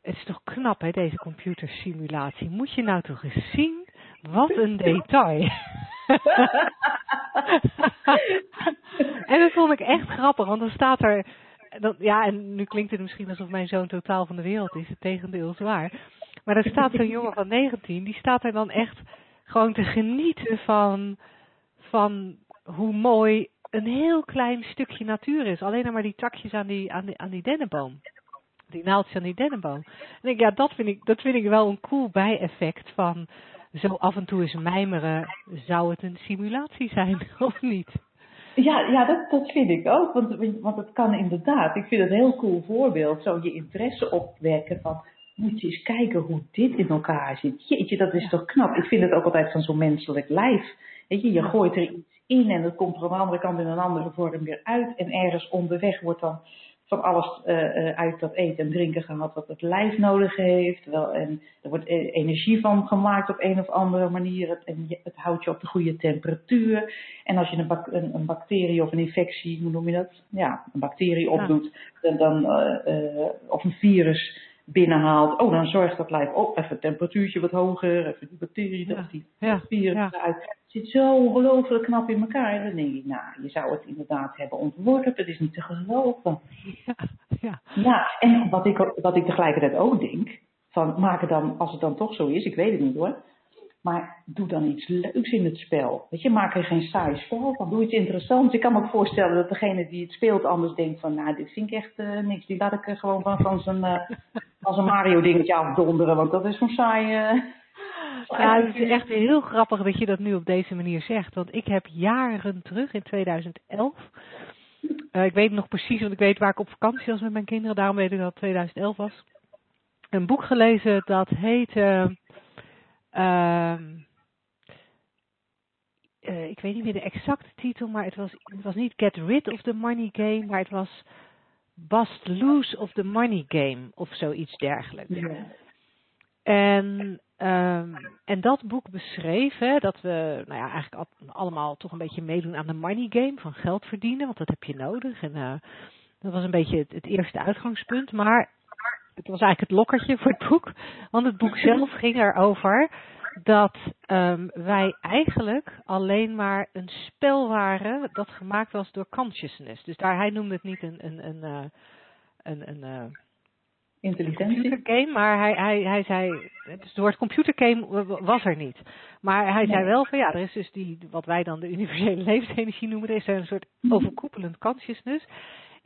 S1: het is toch knap hè, deze computersimulatie. Moet je nou toch eens zien Wat een detail. en dat vond ik echt grappig, want dan staat er. Dat, ja, en nu klinkt het misschien alsof mijn zoon totaal van de wereld is. Het tegendeel is waar. Maar er staat zo'n jongen van 19, die staat er dan echt gewoon te genieten van, van hoe mooi een heel klein stukje natuur is. Alleen maar die takjes aan die, aan die, aan die dennenboom. Die naaldjes aan die dennenboom. En ik, ja, dat vind ik, dat vind ik wel een cool bijeffect van zo af en toe eens mijmeren. Zou het een simulatie zijn of niet?
S2: Ja, ja dat, dat vind ik ook. Want, want het kan inderdaad. Ik vind het een heel cool voorbeeld. Zo je interesse opwekken van moet je eens kijken hoe dit in elkaar zit. Jeetje, dat is toch knap. Ik vind het ook altijd van zo'n menselijk lijf. Weet je, je gooit er iets in en dat komt er aan de andere kant in een andere vorm weer uit. En ergens onderweg wordt dan van alles uh, uit dat eten en drinken gehaald wat het lijf nodig heeft. Wel, en er wordt e-, energie van gemaakt op een of andere manier. Het, en het houdt je op de goede temperatuur. En als je een, bak, een, een, bacterie of een infectie, hoe noem je dat? Ja, een bacterie opdoet, dan, dan uh, of een virus binnenhaalt. Oh, dan zorgt dat lijf op, even het temperatuurtje wat hoger, even die bacteriën, ja. die ja. virus ja. eruit. Het zit zo ongelooflijk knap in elkaar. En dan denk ik, nou, je zou het inderdaad hebben ontworpen. Het is niet te geloven. Ja, ja. ja en wat ik, wat ik tegelijkertijd ook denk, van maak het dan, als het dan toch zo is, ik weet het niet hoor, maar doe dan iets leuks in het spel. Weet je, maak er geen saai spel van. Doe iets interessants. Ik kan me ook voorstellen dat degene die het speelt anders denkt van, nou, dit vind ik echt uh, niks. Die laat ik er gewoon van, van zijn, uh, als een Mario dingetje afdonderen, want dat is zo'n saai...
S1: Ja, het is echt heel grappig dat je dat nu op deze manier zegt. Want ik heb jaren terug, in 2011, ik weet nog precies, want ik weet waar ik op vakantie was met mijn kinderen, daarom weet ik dat het 2011 was, een boek gelezen dat heette uh, uh, ik weet niet meer de exacte titel, maar het was, het was niet Get Rid of the Money Game, maar het was Bust Loose of the Money Game of zoiets dergelijks. Ja. En, um, en dat boek beschreef hè, dat we nou ja, eigenlijk allemaal toch een beetje meedoen aan de money game van geld verdienen, want dat heb je nodig. En uh, dat was een beetje het, eerste uitgangspunt. Maar het was eigenlijk het lokkertje voor het boek. Want het boek zelf ging erover dat um, wij eigenlijk alleen maar een spel waren dat gemaakt was door consciousness. Dus daar, hij noemde het niet een, een, een, uh, een, een uh,
S2: Intelligentie.
S1: game, maar hij, hij, hij zei, dus het woord computergame was er niet. Maar hij nee. zei wel van ja, er is dus die, wat wij dan de universele levensenergie noemen, er is een soort overkoepelend consciousness.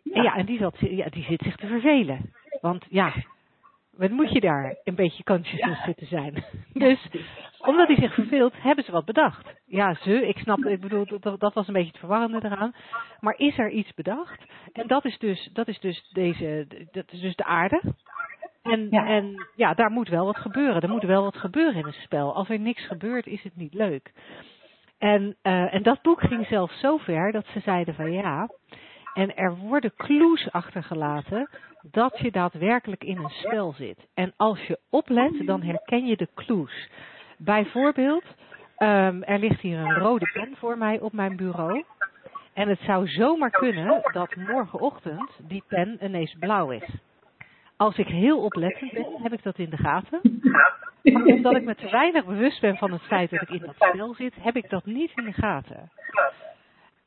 S1: Ja. En ja, en die, zat, ja, die zit zich te vervelen. Want ja, wat moet je daar een beetje consciousness ja. zitten zijn? Dus omdat hij zich verveelt, hebben ze wat bedacht. Ja, ze, ik snap, ik bedoel, dat, dat was een beetje het verwarrende eraan. Maar is er iets bedacht? En dat is dus, dat is dus deze, dat is dus de aarde. En ja. en ja, daar moet wel wat gebeuren. Er moet wel wat gebeuren in een spel. Als er niks gebeurt, is het niet leuk. En, uh, en dat boek ging zelfs zo ver dat ze zeiden van ja, en er worden clues achtergelaten dat je daadwerkelijk in een spel zit. En als je oplet, dan herken je de clues. Bijvoorbeeld, um, er ligt hier een rode pen voor mij op mijn bureau. En het zou zomaar kunnen dat morgenochtend die pen ineens blauw is. Als ik heel oplettend ben, heb ik dat in de gaten. Maar omdat ik me te weinig bewust ben van het feit dat ik in dat spel zit, heb ik dat niet in de gaten.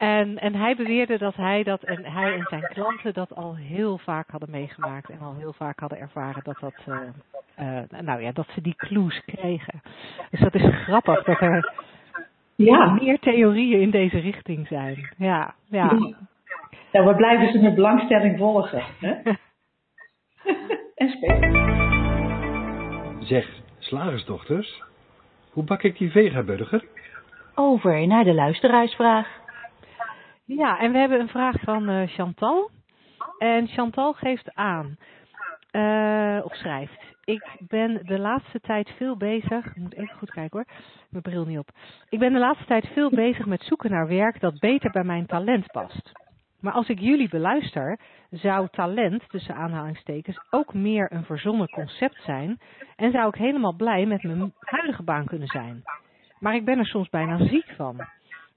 S1: En, en hij beweerde dat hij dat en hij en zijn klanten dat al heel vaak hadden meegemaakt en al heel vaak hadden ervaren dat dat, uh, uh, nou ja, dat ze die clues kregen. Dus dat is grappig dat er ja. meer theorieën in deze richting zijn. Ja, ja.
S2: Nou, we blijven ze met belangstelling volgen. Hè? en spelen.
S3: Zeg, slagersdochters, hoe bak ik die vegaburger?
S4: Over naar de luisteraarsvraag.
S1: Ja, en we hebben een vraag van uh, Chantal. En Chantal geeft aan, uh, of schrijft. Ik ben de laatste tijd veel bezig. Ik moet even goed kijken hoor. Mijn bril niet op. Ik ben de laatste tijd veel bezig met zoeken naar werk dat beter bij mijn talent past. Maar als ik jullie beluister, zou talent, tussen aanhalingstekens, ook meer een verzonnen concept zijn. En zou ik helemaal blij met mijn huidige baan kunnen zijn. Maar ik ben er soms bijna ziek van.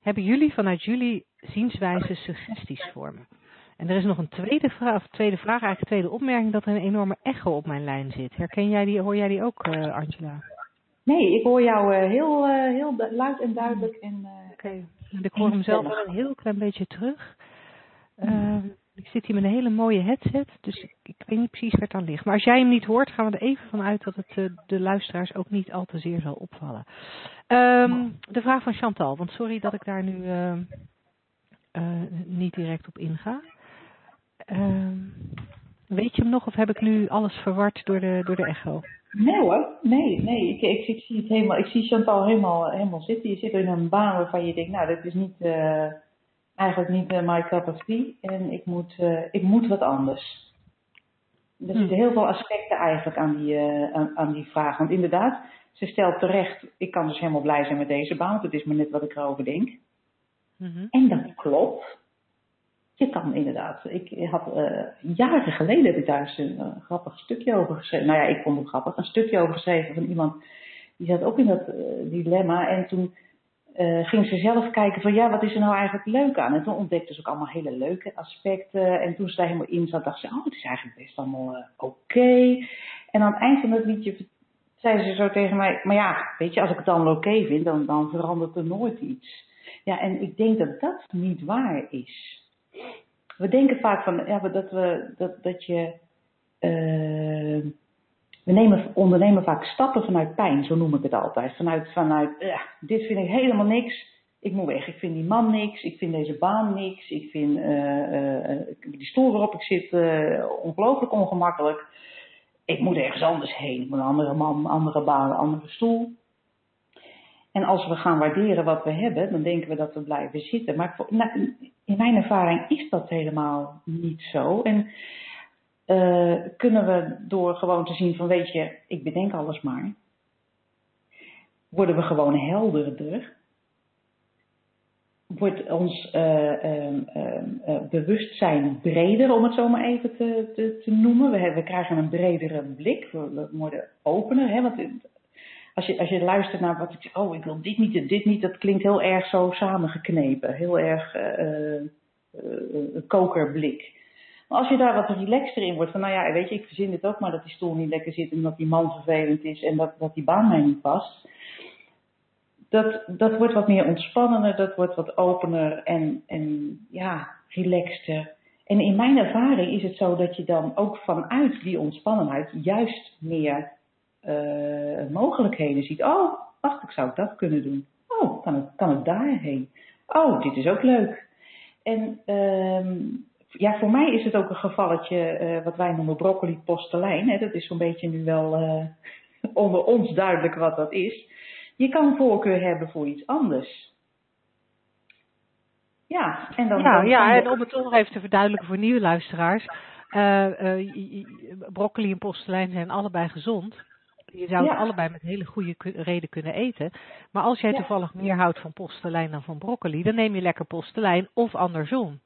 S1: Hebben jullie vanuit jullie zienswijze suggesties voor me? En er is nog een tweede vraag, of tweede vraag, eigenlijk een tweede opmerking, dat er een enorme echo op mijn lijn zit. Herken jij die, hoor jij die ook, uh, Angela?
S2: Nee, ik hoor jou uh, heel, uh, heel luid en duidelijk. En,
S1: Oké, okay. ik hoor hem zelf wel een heel klein beetje terug. Uh, ik zit hier met een hele mooie headset, dus ik, ik, weet niet precies waar het aan ligt. Maar als jij hem niet hoort, gaan we er even van uit dat het de luisteraars ook niet al te zeer zal opvallen. Um, de vraag van Chantal, want sorry dat ik daar nu niet direct op inga. Um, weet je hem nog of heb ik nu alles verward door de, door de echo?
S2: Nee hoor, nee, nee. Ik, ik, ik, zie het helemaal, ik zie Chantal helemaal, helemaal zitten. Je zit in een baan waarvan je denkt, nou, dat is niet, uh, eigenlijk niet uh, my cup of tea. En ik moet, uh, ik moet wat anders. Er zitten heel veel aspecten eigenlijk aan die, aan, aan, die vraag. Want inderdaad, ze stelt terecht, ik kan dus helemaal blij zijn met deze baan. Want het is maar net wat ik erover denk. Mm -hmm. En dat klopt. Je kan inderdaad. Ik had uh, jaren geleden heb ik daar eens een uh, grappig stukje over geschreven. Nou ja, ik vond het grappig. Een stukje over geschreven van iemand die zat ook in dat dilemma. En toen ging ze zelf kijken van ja, wat is er nou eigenlijk leuk aan? En toen ontdekte ze ook allemaal hele leuke aspecten. En toen ze daar helemaal in zat, dacht ze, oh, het is eigenlijk best allemaal oké. Okay. En aan het eind van het liedje zei ze zo tegen mij, maar ja, weet je, als ik het dan oké vind, dan, dan verandert er nooit iets. Ja, en ik denk dat dat niet waar is. We denken vaak van ja, dat, we, dat, dat je. Uh, we nemen, ondernemen vaak stappen vanuit pijn, zo noem ik het altijd. Vanuit, vanuit dit vind ik helemaal niks. Ik moet weg. Ik vind die man niks. Ik vind deze baan niks. Ik vind uh, die stoel waarop ik zit ongelooflijk ongemakkelijk. Ik moet ergens anders heen. Ik moet een andere man, andere baan, andere stoel. En als we gaan waarderen wat we hebben, dan denken we dat we blijven zitten. Maar in mijn ervaring is dat helemaal niet zo. En uh, kunnen we door gewoon te zien van, weet je, ik bedenk alles maar, worden we gewoon helderder. Wordt ons uh, uh, bewustzijn breder, om het zo maar even te, te, te noemen. We, hebben, we krijgen een bredere blik, we, worden opener. Hè? Want als je, als je luistert naar wat ik zeg, oh ik wil dit niet en dit niet, dat klinkt heel erg zo samengeknepen. Heel erg uh, kokerblik. Maar als je daar wat relaxter in wordt, van nou ja, weet je, ik verzin dit ook maar dat die stoel niet lekker zit en dat die man vervelend is en dat, dat die baan mij niet past. Dat, dat wordt wat meer ontspannender, dat wordt wat opener en, en ja, relaxter. En in mijn ervaring is het zo dat je dan ook vanuit die ontspannenheid juist meer uh, mogelijkheden ziet. Oh, wacht, ik zou dat kunnen doen. Oh, kan het, kan het daarheen? Oh, dit is ook leuk. En um, ja, voor mij is het ook een gevalletje uh, wat wij noemen broccoli postelijn. Hè. Dat is zo'n beetje nu wel uh, onder ons duidelijk wat dat is. Je kan voorkeur hebben voor iets anders. Ja, en dan.
S1: Ja,
S2: dan
S1: ja en om het toch nog even te verduidelijken voor nieuwe luisteraars. Uh, broccoli en postelijn zijn allebei gezond. Je zou het ja. allebei met hele goede reden kunnen eten. Maar als jij ja. toevallig meer houdt van postelijn dan van broccoli, dan neem je lekker postelijn of andersom.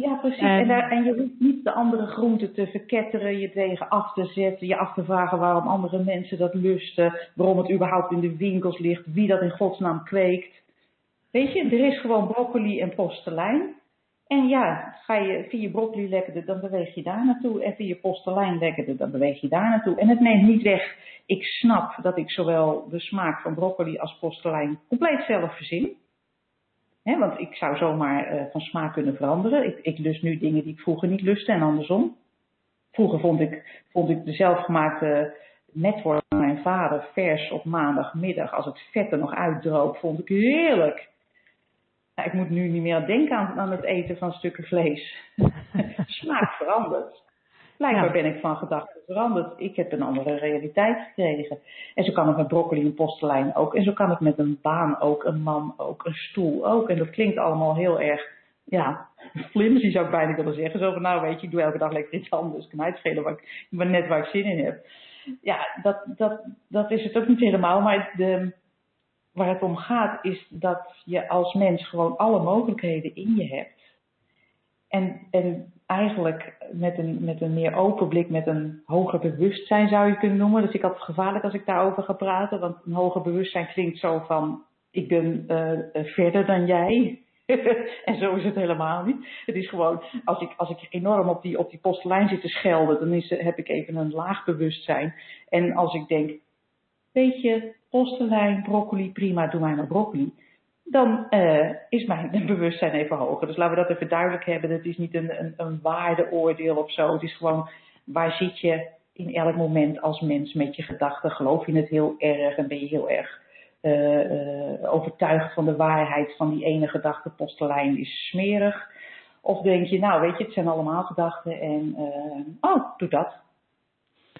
S2: Ja, precies. En, en, daar, en je hoeft niet de andere groenten te verketteren, je tegen af te zetten, je af te vragen waarom andere mensen dat lusten, waarom het überhaupt in de winkels ligt, wie dat in godsnaam kweekt. Weet je, er is gewoon broccoli en postelijn. En ja, ga je, je broccoli lekkerder, dan beweeg je daar naartoe. En je postelijn lekkerder, dan beweeg je daar naartoe. En het neemt niet weg, ik snap dat ik zowel de smaak van broccoli als postelijn compleet zelf verzin. Want ik zou zomaar uh, van smaak kunnen veranderen. Ik, ik lust nu dingen die ik vroeger niet lustte en andersom. Vroeger vond ik, vond ik de zelfgemaakte network van mijn vader vers op maandagmiddag, als het vet er nog uitdroop, vond ik heerlijk. Nou, ik moet nu niet meer denken aan, aan het eten van stukken vlees. Smaak verandert. Blijkbaar ja. ben ik van gedachten veranderd. Ik heb een andere realiteit gekregen. En zo kan het met broccoli en postelijn ook. En zo kan het met een baan ook, een man ook, een stoel ook. En dat klinkt allemaal heel erg, ja, flimsy zou ik bijna willen zeggen. Zo van, nou weet je, ik doe elke dag lekker iets anders. Ik kan uitschelen waar ik, net waar ik zin in heb. Ja, dat, dat, dat is het ook niet helemaal. Maar de, waar het om gaat is dat je als mens gewoon alle mogelijkheden in je hebt. En, en eigenlijk met een, met een meer open blik, met een hoger bewustzijn zou je kunnen noemen. Dus ik had het gevaarlijk als ik daarover ga praten, want een hoger bewustzijn klinkt zo van ik ben uh, verder dan jij. en zo is het helemaal niet. Het is gewoon, als ik, als ik enorm op die, op die postlijn zit te schelden, dan is, heb ik even een laag bewustzijn. En als ik denk, weet je, postelijn, broccoli, prima, doe mij maar broccoli. Dan uh, is mijn bewustzijn even hoger. Dus laten we dat even duidelijk hebben. Het is niet een, een, een waardeoordeel of zo. Het is gewoon, waar zit je in elk moment als mens met je gedachten? Geloof je het heel erg en ben je heel erg uh, uh, overtuigd van de waarheid van die ene gedachte, postelijn is smerig? Of denk je, nou weet je, het zijn allemaal gedachten en, oh, doe dat.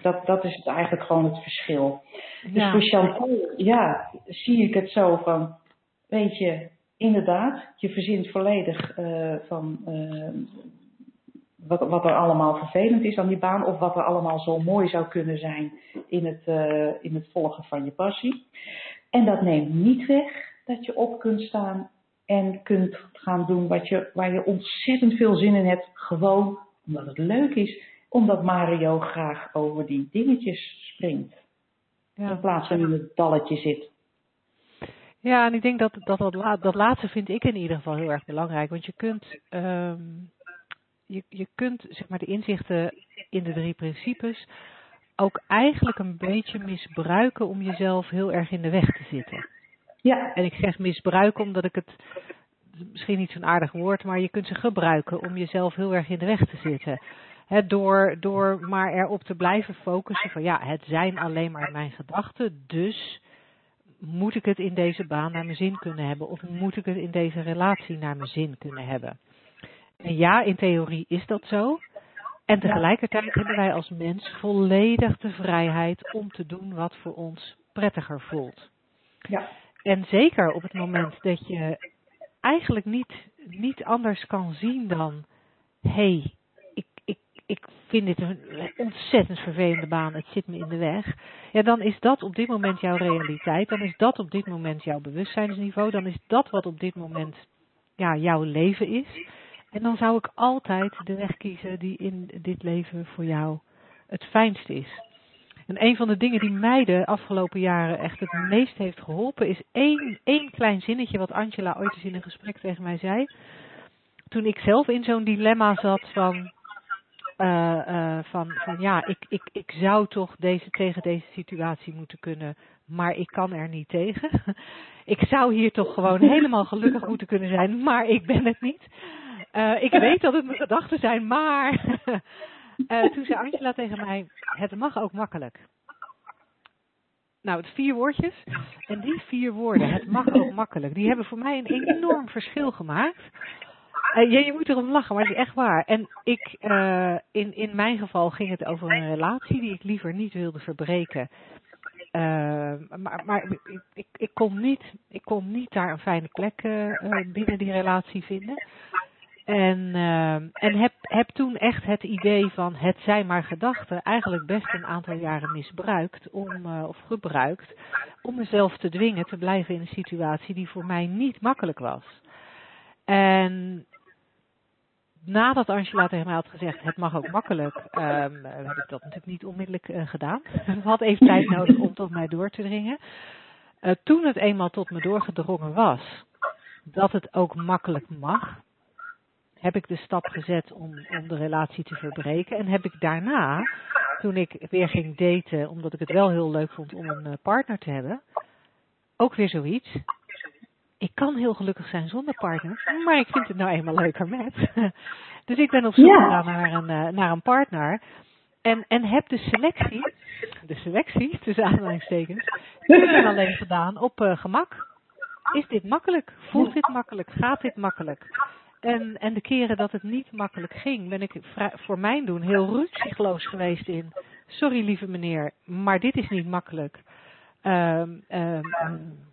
S2: Dat, dat is het eigenlijk gewoon het verschil. Dus ja. Dus voor Chantal, ja, zie ik het zo van, weet je, inderdaad, je verzint volledig uh, van uh, wat, wat er allemaal vervelend is aan die baan of wat er allemaal zo mooi zou kunnen zijn in het, uh, in het volgen van je passie. En dat neemt niet weg dat je op kunt staan en kunt gaan doen wat je, waar je ontzettend veel zin in hebt, gewoon omdat het leuk is omdat Mario graag over die dingetjes springt. Ja. In plaats van in het dalletje zit.
S1: Ja, en ik denk dat dat, dat, dat laatste vind ik in ieder geval heel erg belangrijk. Want je kunt, um, je, je kunt zeg maar, de inzichten in de drie principes ook eigenlijk een beetje misbruiken om jezelf heel erg in de weg te zitten. Ja. En ik zeg misbruiken omdat ik het, misschien niet zo'n aardig woord, maar je kunt ze gebruiken om jezelf heel erg in de weg te zitten door, door maar erop te blijven focussen van ja, het zijn alleen maar mijn gedachten, dus moet ik het in deze baan naar mijn zin kunnen hebben of moet ik het in deze relatie naar mijn zin kunnen hebben. En ja, in theorie is dat zo. En tegelijkertijd hebben wij als mens volledig de vrijheid om te doen wat voor ons prettiger voelt. Ja. En zeker op het moment dat je eigenlijk niet, niet anders kan zien dan, hé, hey, ik vind dit een ontzettend vervelende baan, het zit me in de weg. Ja, dan is dat op dit moment jouw realiteit. Dan is dat op dit moment jouw bewustzijnsniveau. Dan is dat wat op dit moment ja, jouw leven is. En dan zou ik altijd de weg kiezen die in dit leven voor jou het fijnste is. En een van de dingen die mij de afgelopen jaren echt het meest heeft geholpen, is één, één klein zinnetje wat Angela ooit eens in een gesprek tegen mij zei. Toen ik zelf in zo'n dilemma zat van, uh, uh, van, ja, ik, ik, ik zou toch deze, tegen deze situatie moeten kunnen, maar ik kan er niet tegen. ik zou hier toch gewoon helemaal gelukkig moeten kunnen zijn, maar ik ben het niet. Uh, ik weet dat het mijn gedachten zijn, maar. toen zei Angela tegen mij: Het mag ook makkelijk. Nou, het vier woordjes. En die vier woorden, het mag ook makkelijk, die hebben voor mij een enorm verschil gemaakt. Ja, je moet erom lachen, maar het is echt waar. En ik, uh, in, in mijn geval ging het over een relatie die ik liever niet wilde verbreken. Uh, maar maar ik, ik, ik, kon niet, ik kon niet daar een fijne plek binnen die relatie vinden. En, en heb, heb toen echt het idee van het zijn maar gedachten eigenlijk best een aantal jaren misbruikt om, of gebruikt om mezelf te dwingen te blijven in een situatie die voor mij niet makkelijk was. En nadat Angela tegen mij had gezegd, het mag ook makkelijk, um, heb ik dat natuurlijk niet onmiddellijk uh, gedaan. Het had even tijd nodig om tot mij door te dringen. Uh, toen het eenmaal tot me doorgedrongen was, dat het ook makkelijk mag, heb ik de stap gezet om, om de relatie te verbreken. En heb ik daarna, toen ik weer ging daten, omdat ik het wel heel leuk vond om een uh, partner te hebben, ook weer zoiets ik kan heel gelukkig zijn zonder partner, maar ik vind het nou eenmaal leuker met. dus ik ben op zoek ja. naar, een, uh, naar een partner. En, en heb de selectie, de selectie tussen aanhalingstekens, puur en alleen gedaan op uh, gemak. Is dit makkelijk? Voelt dit makkelijk? Gaat dit makkelijk? En, en de keren dat het niet makkelijk ging, ben ik voor mijn doen heel ruzieloos geweest in. Sorry lieve meneer, maar dit is niet makkelijk. Um, um,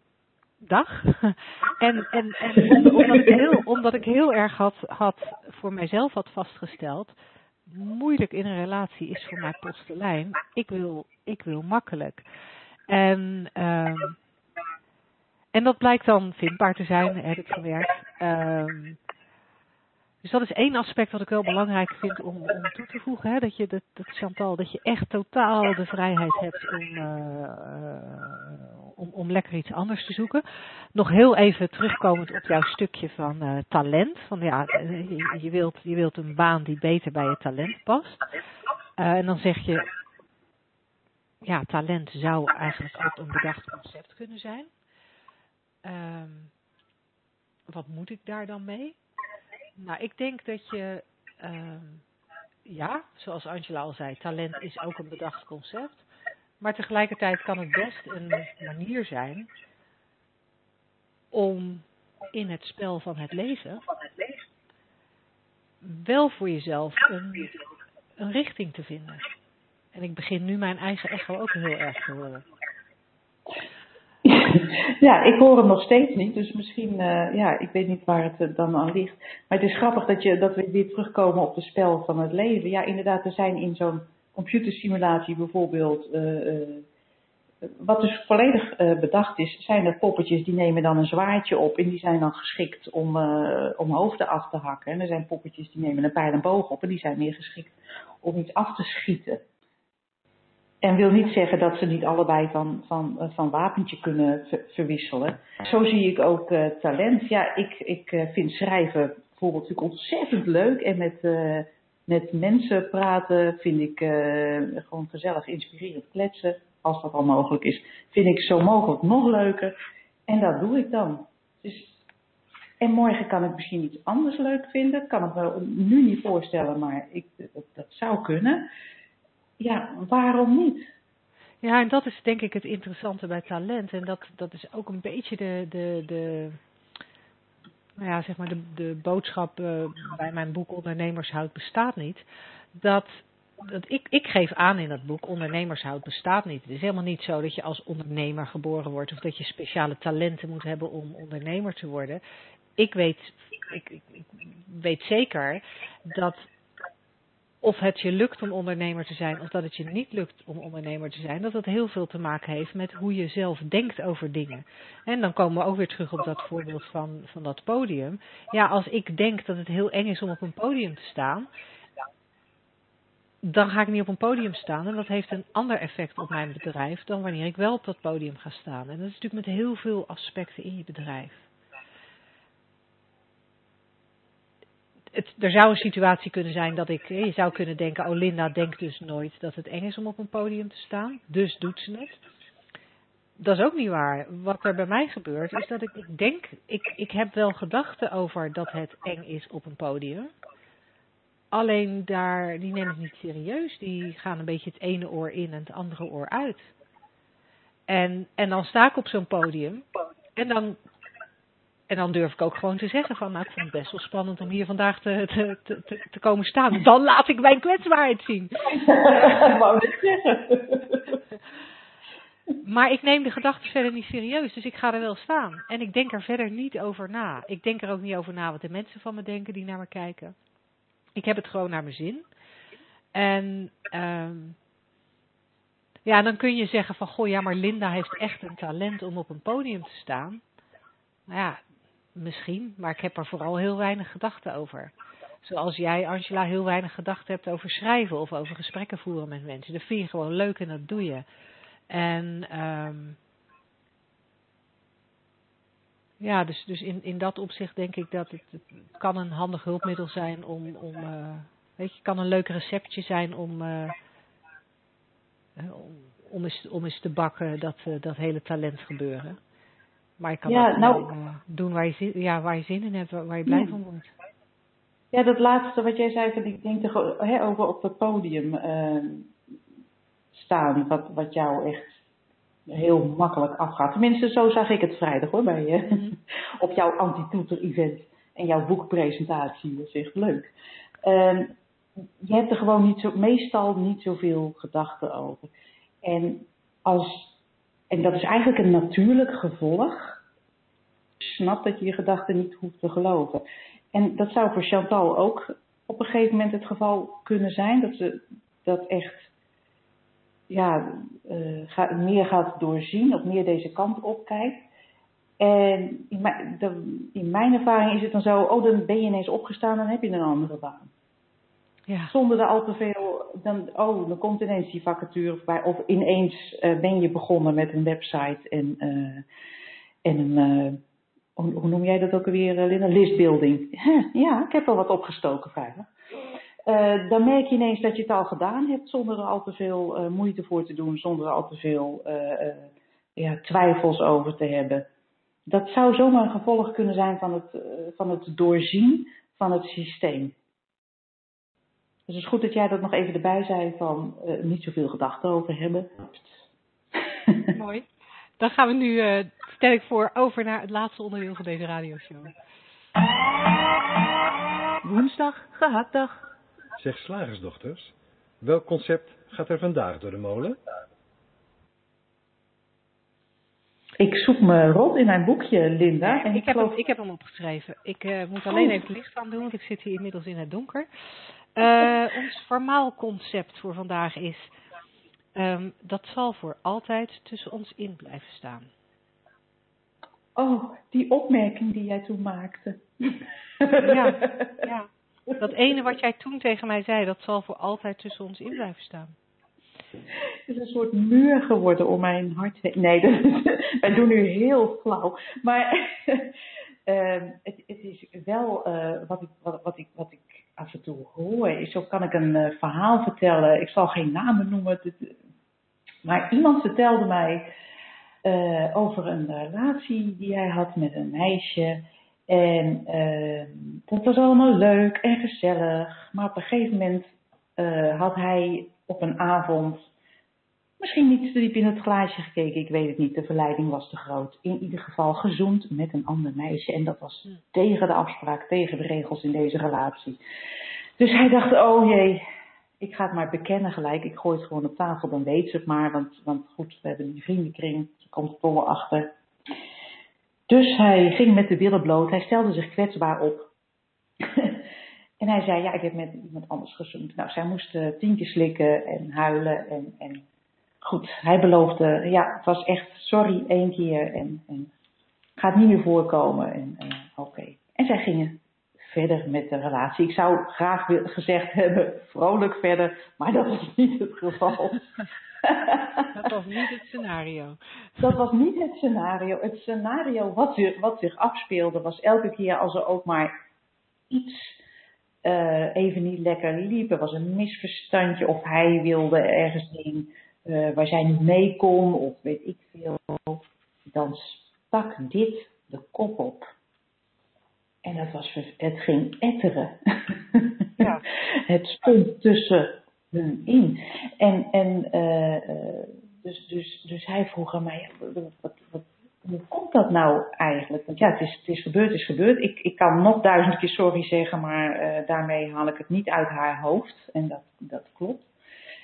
S1: dag. En, en, en omdat, ik heel, omdat ik heel erg had, had voor mijzelf had vastgesteld, moeilijk in een relatie is voor mij postelijn. Ik wil, ik wil makkelijk. En, um, en dat blijkt dan vindbaar te zijn, heb ik gewerkt. Um, dus dat is één aspect wat ik wel belangrijk vind om, toe te voegen. Hè? Dat je, dat, dat Chantal, dat je echt totaal de vrijheid hebt om, uh, om, om lekker iets anders te zoeken. Nog heel even terugkomend op jouw stukje van uh, talent. Van ja, je, je, wilt, je wilt een baan die beter bij je talent past. Uh, en dan zeg je, ja, talent zou eigenlijk ook een bedacht concept kunnen zijn. Ehm, wat moet ik daar dan mee? Nou, ik denk dat je, ehm, ja, zoals Angela al zei, talent is ook een bedacht concept. Maar tegelijkertijd kan het best een manier zijn om in het spel van het leven wel voor jezelf een, een richting te vinden. En ik begin nu mijn eigen echo ook heel erg te horen.
S2: Ja, ik hoor hem nog steeds niet, dus misschien, uh, ja, ik weet niet waar het uh, dan aan ligt. Maar het is grappig dat, je, dat we weer terugkomen op het spel van het leven. Ja, inderdaad, er zijn in zo'n computersimulatie bijvoorbeeld, uh, wat dus volledig bedacht is, zijn er poppetjes die nemen dan een zwaardje op en die zijn dan geschikt om, om hoofden af te hakken. En er zijn poppetjes die nemen een pijl en boog op en die zijn meer geschikt om iets af te schieten. En wil niet zeggen dat ze niet allebei van, van, eh, van wapentje kunnen verwisselen. Zo zie ik ook talent. Ja, ik, ik vind schrijven bijvoorbeeld natuurlijk ontzettend leuk. En met, met mensen praten vind ik gewoon gezellig, inspirerend kletsen. Als dat al mogelijk is. Vind ik zo mogelijk nog leuker. En dat doe ik dan. Dus, en morgen kan ik misschien iets anders leuk vinden. Kan ik me nu niet voorstellen, maar ik, dat, dat zou kunnen ja, waarom niet?
S1: Ja, en dat is denk ik het interessante bij talent. En dat, dat is ook een beetje de, de, de, nou ja, zeg maar de, de boodschap uh, bij mijn boek Ondernemershoud bestaat niet. Dat, dat ik, ik geef aan in dat boek, ondernemershoud bestaat niet. Het is helemaal niet zo dat je als ondernemer geboren wordt of dat je speciale talenten moet hebben om ondernemer te worden. Ik weet, ik, ik weet zeker dat of het je lukt om ondernemer te zijn of dat het je niet lukt om ondernemer te zijn, dat dat heel veel te maken heeft met hoe je zelf denkt over dingen. En dan komen we ook weer terug op dat voorbeeld van, van dat podium. Ja, als ik denk dat het heel eng is om op een podium te staan, dan ga ik niet op een podium staan. En dat heeft een ander effect op mijn bedrijf dan wanneer ik wel op dat podium ga staan. En dat is natuurlijk met heel veel aspecten in je bedrijf. Het, er zou een situatie kunnen zijn dat ik, je zou kunnen denken, oh Linda denkt dus nooit dat het eng is om op een podium te staan, dus doet ze het. Dat is ook niet waar. Wat er bij mij gebeurt is dat ik, ik denk, ik, ik heb wel gedachten over dat het eng is op een podium. Alleen daar, die neem ik niet serieus. Die gaan een beetje het ene oor in en het andere oor uit. En, en dan sta ik op zo'n podium en dan en dan durf ik ook gewoon te zeggen van, nou ik vond het best wel spannend om hier vandaag te, te, te, te komen staan. Dan laat ik mijn kwetsbaarheid zien.
S2: wou ik zeggen.
S1: Maar ik neem de gedachten verder niet serieus, dus ik ga er wel staan. En ik denk er verder niet over na. Ik denk er ook niet over na wat de mensen van me denken die naar me kijken. Ik heb het gewoon naar mijn zin. En um, ja, dan kun je zeggen van, goh ja, maar Linda heeft echt een talent om op een podium te staan. Nou ja, Misschien, maar ik heb er vooral heel weinig gedachten over. Zoals jij, Angela, heel weinig gedachten hebt over schrijven of over gesprekken voeren met mensen. Dat vind je gewoon leuk en dat doe je. En um, ja, dus, dus in, in dat opzicht denk ik dat het, kan een handig hulpmiddel zijn om, om uh, weet je, kan een leuk receptje zijn om, uh, om, om, eens, om eens te bakken dat, dat hele talent gebeuren. Maar je kan ja, ook nou, uh, doen waar je, ja, waar je zin in hebt, waar je blij ja. van wordt.
S2: Ja, dat laatste wat jij zei, van ik denk te, hè, over op het podium uh, staan, wat, wat jou echt heel makkelijk afgaat. Tenminste, zo zag ik het vrijdag hoor, bij je. Mm. op jouw anti-toeter-event en jouw boekpresentatie. Dat is echt leuk. Uh, je hebt er gewoon niet zo, meestal niet zoveel gedachten over. En als en dat is eigenlijk een natuurlijk gevolg. Snap dat je je gedachten niet hoeft te geloven. En dat zou voor Chantal ook op een gegeven moment het geval kunnen zijn. Dat ze dat echt ja, uh, meer gaat doorzien, of meer deze kant op kijkt. En in mijn, de, in mijn ervaring is het dan zo, oh dan ben je ineens opgestaan, dan heb je een andere baan. Ja. Zonder er al te veel, dan, oh, dan komt bij. Of ineens uh, ben je begonnen met een website en, uh, en een, uh, hoe, noem jij dat ook alweer, Linda? Listbuilding. ja, ik heb al wat opgestoken vrijdag. eh, dan merk je ineens dat je het al gedaan hebt zonder er al te veel eh, moeite voor te doen, zonder er al te veel eh, ja, twijfels over te hebben. Dat zou zomaar een gevolg kunnen zijn van het, van het doorzien van het systeem. Dus het is goed dat jij dat nog even erbij zei van niet zoveel gedachten over hebben.
S1: Mooi. Dan gaan we nu, stel ik voor, over naar het laatste onderdeel van deze radioshow.
S4: Woensdag, gehaktdag.
S3: Zeg slagersdochters, welk concept gaat er vandaag door de molen?
S2: Ik zoek me rot in mijn boekje, Linda.
S1: En ik, heb hem, ik heb hem opgeschreven. Ik uh, moet alleen oh. even het licht aan doen, want ik zit hier inmiddels in het donker. Uh, ons formaal concept voor vandaag is... Um, dat zal voor altijd tussen ons in blijven staan.
S2: Oh, die opmerking die jij toen maakte.
S1: Ja, ja. Dat ene wat jij toen tegen mij zei, dat zal voor altijd tussen ons in blijven staan.
S2: Het is een soort muur geworden om mijn hart Nee, dat wij doen nu heel flauw. Maar uh, het, het, is wel uh, wat, ik, wat, ik, wat ik af en toe hoor. Is, zo kan ik een uh, verhaal vertellen. Ik zal geen namen noemen. Maar iemand vertelde mij over een relatie die hij had met een meisje. En uh, dat was allemaal leuk en gezellig. Maar op een gegeven moment had hij op een avond misschien niet te diep in het glaasje gekeken. Ik weet het niet. De verleiding was te groot. In ieder geval gezoend met een ander meisje. En dat was tegen de afspraak, tegen de regels in deze relatie. Dus hij dacht, oh jee, ik ga het maar bekennen gelijk. Ik gooi het gewoon op tafel, dan weet ze het maar. Want, want goed, we hebben die vriendenkring. Ze komt er wel achter. Dus hij ging met de billen bloot. Hij stelde zich kwetsbaar op. en hij zei, ja, ik heb met iemand anders gezoend. Nou, zij moest uh, tien keer slikken en huilen. En, en goed, hij beloofde, ja, het was echt sorry één keer. En, en gaat niet meer voorkomen. En uh, oké. En zij gingen verder met de relatie. Ik zou graag gezegd hebben, vrolijk verder, maar dat was niet het geval.
S1: Dat was niet het scenario.
S2: Dat was niet het scenario. Het scenario wat zich, wat zich afspeelde was elke keer als er ook maar iets uh, even niet lekker liep. Er was een misverstandje of hij wilde ergens heen uh, waar zij niet mee kon of weet ik veel. Dan stak dit de kop op. En dat was, het ging etteren. Ja. het stond tussen hun in. En, en uh, dus, dus, dus hij vroeg aan mij, wat, wat, hoe komt dat nou eigenlijk? Want ja, het is, het is gebeurd, het is gebeurd. Ik, ik kan nog duizend keer sorry zeggen, maar uh, daarmee haal ik het niet uit haar hoofd. En dat, dat klopt.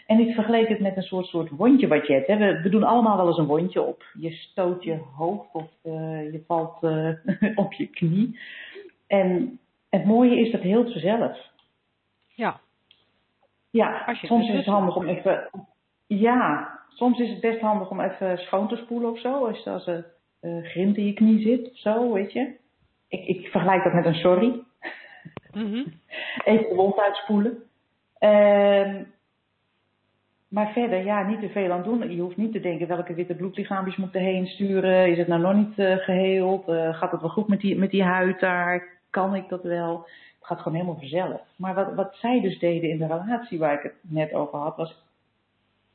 S2: En ik vergeleek het met een soort, soort wondje wat je hebt. Hè. We, we, doen allemaal wel eens een wondje op. Je stoot je hoofd of uh, je valt uh, op je knie. En het mooie is dat heel vanzelf.
S1: Ja.
S2: Ja, soms is het handig om even. Ja, soms is het best handig om even schoon te spoelen of zo. Als, als er uh, grind in je knie zit of zo, weet je. Ik, ik vergelijk dat met een sorry. Mm -hmm. even de wond uitspoelen. Uh, maar verder, ja, niet te veel aan doen. Je hoeft niet te denken welke witte bloedlichaampjes moeten heen sturen. Is het nou nog niet uh, geheeld? Uh, gaat het wel goed met die, met die huid daar? Kan ik dat wel? Het gaat gewoon helemaal vanzelf. Maar wat, wat zij dus deden in de relatie waar ik het net over had, was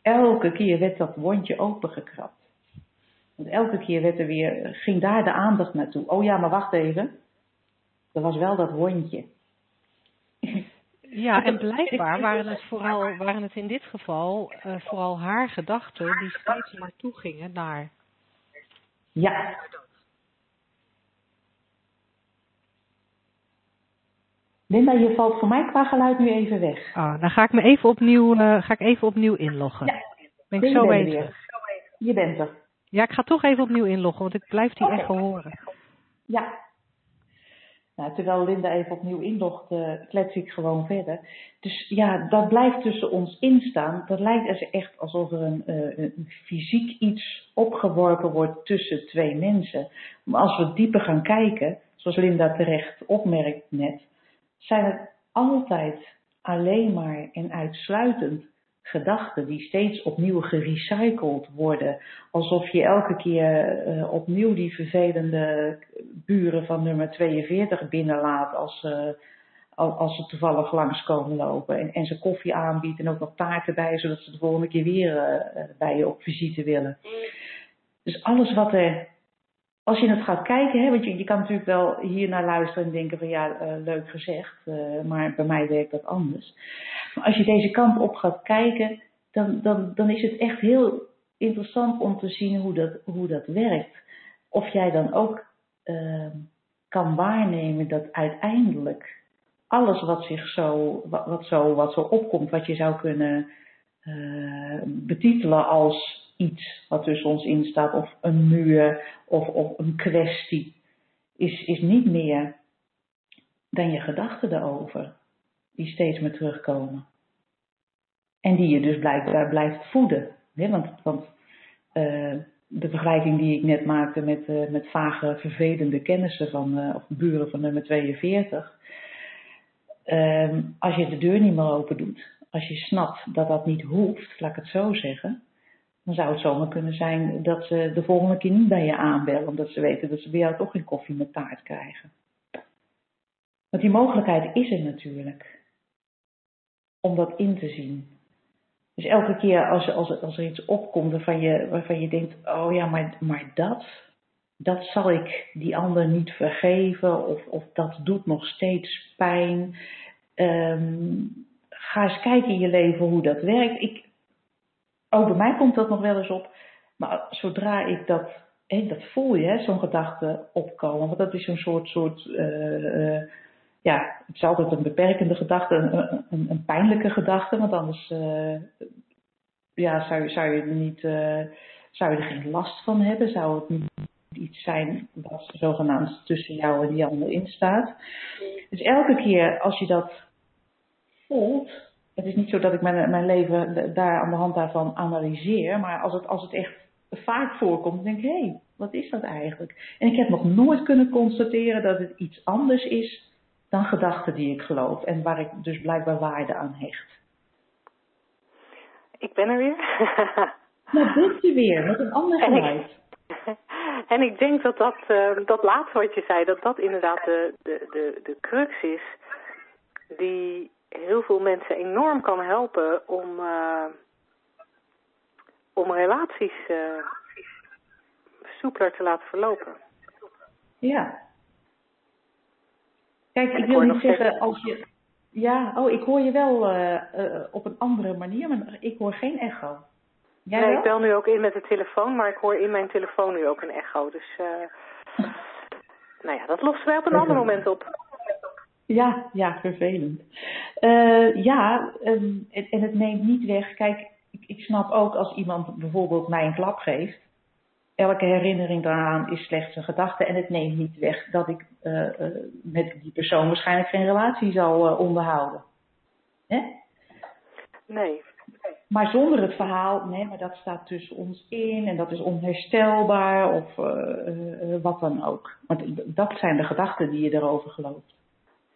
S2: elke keer werd dat wondje opengekrapt. Want elke keer werd er weer, ging daar de aandacht naartoe. Oh ja, maar wacht even. Er was wel dat wondje.
S1: Ja, en blijkbaar waren het vooral, waren het in dit geval uh, vooral haar gedachten die steeds naartoe gingen naar.
S2: Ja. Linda, je valt voor mij qua geluid nu even weg.
S1: Ah, dan ga ik me even opnieuw, uh, ga ik even opnieuw inloggen.
S2: Ja,
S1: ben ik zo weer
S2: Je bent er.
S1: Ja, ik ga toch even opnieuw inloggen, want ik blijf die okay. echo horen.
S2: Ja, nou, terwijl Linda even opnieuw inlogt, uh, klets ik gewoon verder. Dus ja, dat blijft tussen ons instaan. Dat lijkt echt alsof er een, uh, een, fysiek iets opgeworpen wordt tussen twee mensen. Maar als we dieper gaan kijken, zoals Linda terecht opmerkt net, zijn het altijd alleen maar en uitsluitend gedachten die steeds opnieuw gerecycled worden. Alsof je elke keer uh, opnieuw die vervelende buren van nummer 42 binnenlaat als, uh, als ze toevallig langs komen lopen. En, en ze koffie aanbiedt en ook nog taart erbij, zodat ze de volgende keer weer uh, bij je op visite willen. Dus alles wat er. Als je het gaat kijken, hè, want je, kan natuurlijk wel hier naar luisteren en denken van ja, uh, leuk gezegd, uh, maar bij mij werkt dat anders. Maar als je deze kant op gaat kijken, dan, dan, dan is het echt heel interessant om te zien hoe dat, hoe dat werkt. Of jij dan ook kan waarnemen dat uiteindelijk alles wat zich zo, wat, zo, wat zo opkomt, wat je zou kunnen uh, betitelen als iets wat tussen ons in staat, of een muur, of, of een kwestie, is, is niet meer dan je gedachten erover, die steeds meer terugkomen. En die je dus blijkbaar blijft voeden. Hè? Want, want uh, de vergelijking die ik net maakte met, uh, met vage, vervelende kennissen van, uh, of buren van nummer 42 Um, als je de deur niet meer open doet, als je snapt dat dat niet hoeft, laat ik het zo zeggen, dan zou het zomaar kunnen zijn dat ze de volgende keer niet bij je aanbellen, omdat ze weten dat ze bij jou toch geen koffie met taart krijgen. Want die mogelijkheid is er natuurlijk, om dat in te zien. Dus elke keer als, als, als er iets opkomt waarvan je, waarvan je denkt, oh ja, maar, maar dat, dat zal ik die ander niet vergeven of, of dat doet nog steeds pijn. Um, ga eens kijken in je leven hoe dat werkt. Ik, ook bij mij komt dat nog wel eens op. Maar zodra ik dat, dat voel je, zo'n gedachte opkomen. Want dat is zo'n soort, soort uh, uh, ja, het is altijd een beperkende gedachte, een, een, een pijnlijke gedachte. Want anders uh, ja, zou, zou, je niet, zou je er geen last van hebben. Zou het niet iets zijn wat zogenaamd tussen jou en die ander in staat. Dus elke keer als je dat voelt, het is niet zo dat ik mijn, mijn leven daar aan de hand daarvan analyseer, maar als het, als het echt vaak voorkomt, denk ik, hé, hey, wat is dat eigenlijk? En ik heb nog nooit kunnen constateren dat het iets anders is dan gedachten die ik geloof en waar ik dus blijkbaar waarde aan hecht.
S1: Ik ben er weer.
S2: nou, bent je weer, met een ander geluid.
S1: En ik denk dat dat, uh, dat laatste wat je zei, dat dat inderdaad de, de, de, de crux is die heel veel mensen enorm kan helpen om, uh, om relaties uh, soepeler te laten verlopen.
S2: Ja. Kijk, ik, ik wil niet zeggen als je... Ja, oh, ik hoor je wel uh, uh, op een andere manier, maar ik hoor geen echo.
S1: Jij nee, wel? ik bel nu ook in met de telefoon, maar ik hoor in mijn telefoon nu ook een echo. Dus, nou ja, dat lossen wij op een ander moment op.
S2: Ja, ja, vervelend. Uh, ja, um, en, en het neemt niet weg. Kijk, ik, ik snap ook als iemand bijvoorbeeld mij een klap geeft. Elke herinnering daaraan is slechts een gedachte en het neemt niet weg dat ik uh, uh, met die persoon waarschijnlijk geen relatie zal onderhouden. Hè?
S1: Nee,
S2: maar zonder het verhaal, nee, maar dat staat tussen ons in en dat is onherstelbaar of wat dan ook. Want dat zijn de gedachten die je erover gelooft.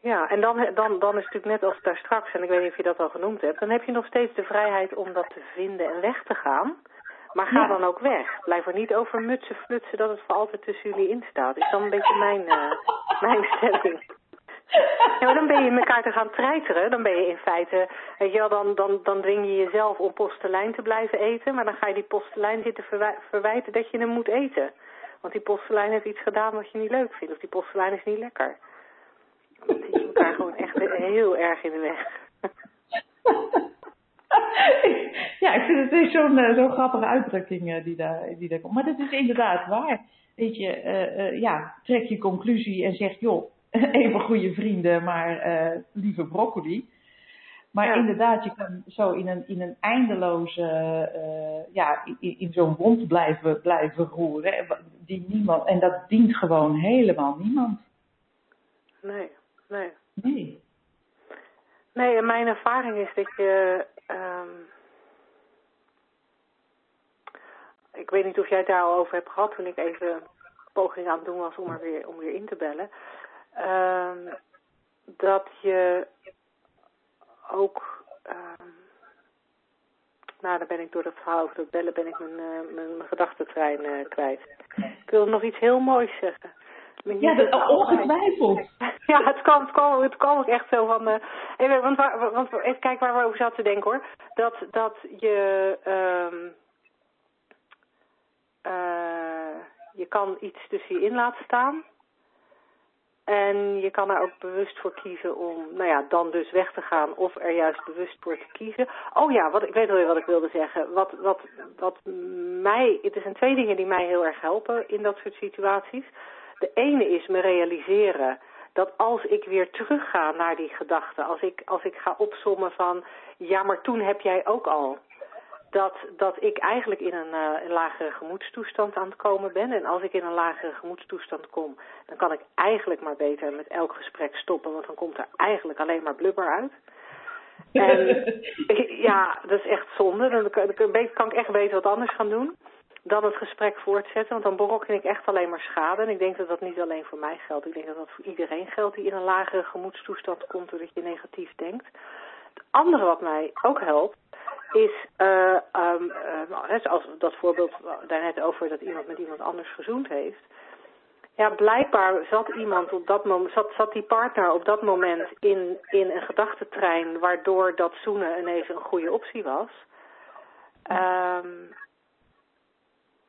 S1: Ja, en dan, dan, dan is het natuurlijk net als daar straks, en ik weet niet of je dat al genoemd hebt, dan heb je nog steeds de vrijheid om dat te vinden en weg te gaan. Maar ga ja. dan ook weg. Blijf er niet over mutsen flutsen dat het voor altijd tussen jullie in staat. Is dan een beetje mijn, uh, mijn stelling. Ja, maar dan ben je elkaar te gaan treiteren. Dan ben je in feite, weet je wel, dan, dan, dan dwing je jezelf om postelijn te blijven eten. Maar dan ga je die postelijn zitten verwijten dat je hem moet eten. Want die postelijn heeft iets gedaan wat je niet leuk vindt. Of die postelijn is niet lekker. Dan zit je elkaar gewoon echt heel erg in de weg.
S2: ja, ik vind het zo'n uh, zo'n grappige uitdrukking uh, die, daar, die daar komt. Maar dat is inderdaad waar. Weet je, uh, ja, trek je conclusie en zeg, joh, even goede vrienden, maar uh, liever broccoli. Maar ja. inderdaad, je kan zo in een, in een eindeloze, uh, ja, in, in zo'n wond blijven, blijven roeren. Die niemand, en dat dient gewoon helemaal niemand.
S1: Nee, nee.
S2: Nee.
S1: Nee, en mijn ervaring is dat je, um, ik weet niet of jij het daar al over hebt gehad toen ik even poging aan het doen was om er weer, om weer in te bellen. Um, dat je ook, um, nou dan ben ik door het verhaal over het bellen ben ik mijn, uh, mijn, mijn gedachtentrein uh, kwijt. Ik wil nog iets heel moois zeggen.
S2: Ja, dat, ongetwijfeld.
S1: Ja, het kwam, het, kwam, het kwam ook echt zo van... Uh, even, want, want even kijken waar we over zaten te denken hoor. Dat, dat je... Um, uh, je kan iets tussen je in laten staan. En je kan er ook bewust voor kiezen om, nou ja, dan dus weg te gaan of er juist bewust voor te kiezen. Oh ja, wat, ik weet alweer wat ik wilde zeggen. Wat, wat, wat mij, het zijn twee dingen die mij heel erg helpen in dat soort situaties. De ene is me realiseren dat als ik weer terugga naar die gedachten, als ik, als ik ga opsommen van, ja, maar toen heb jij ook al dat, dat ik eigenlijk in een, uh, een lagere gemoedstoestand aan het komen ben. En als ik in een lagere gemoedstoestand kom, dan kan ik eigenlijk maar beter met elk gesprek stoppen, want dan komt er eigenlijk alleen maar blubber uit. En ja, dat is echt zonde. Dan kan, kan ik echt beter wat anders gaan doen dan het gesprek voortzetten, want dan berokken ik echt alleen maar schade. En ik denk dat dat niet alleen voor mij geldt. Ik denk dat dat voor iedereen geldt die in een lagere gemoedstoestand komt doordat je negatief denkt. Het andere wat mij ook helpt, is, uh, um, zoals dat voorbeeld daarnet over dat iemand met iemand anders gezoend heeft. Ja, blijkbaar zat iemand op dat moment, zat, zat die partner op dat moment in, in een gedachtentrein waardoor dat zoenen ineens een goede optie was. Um,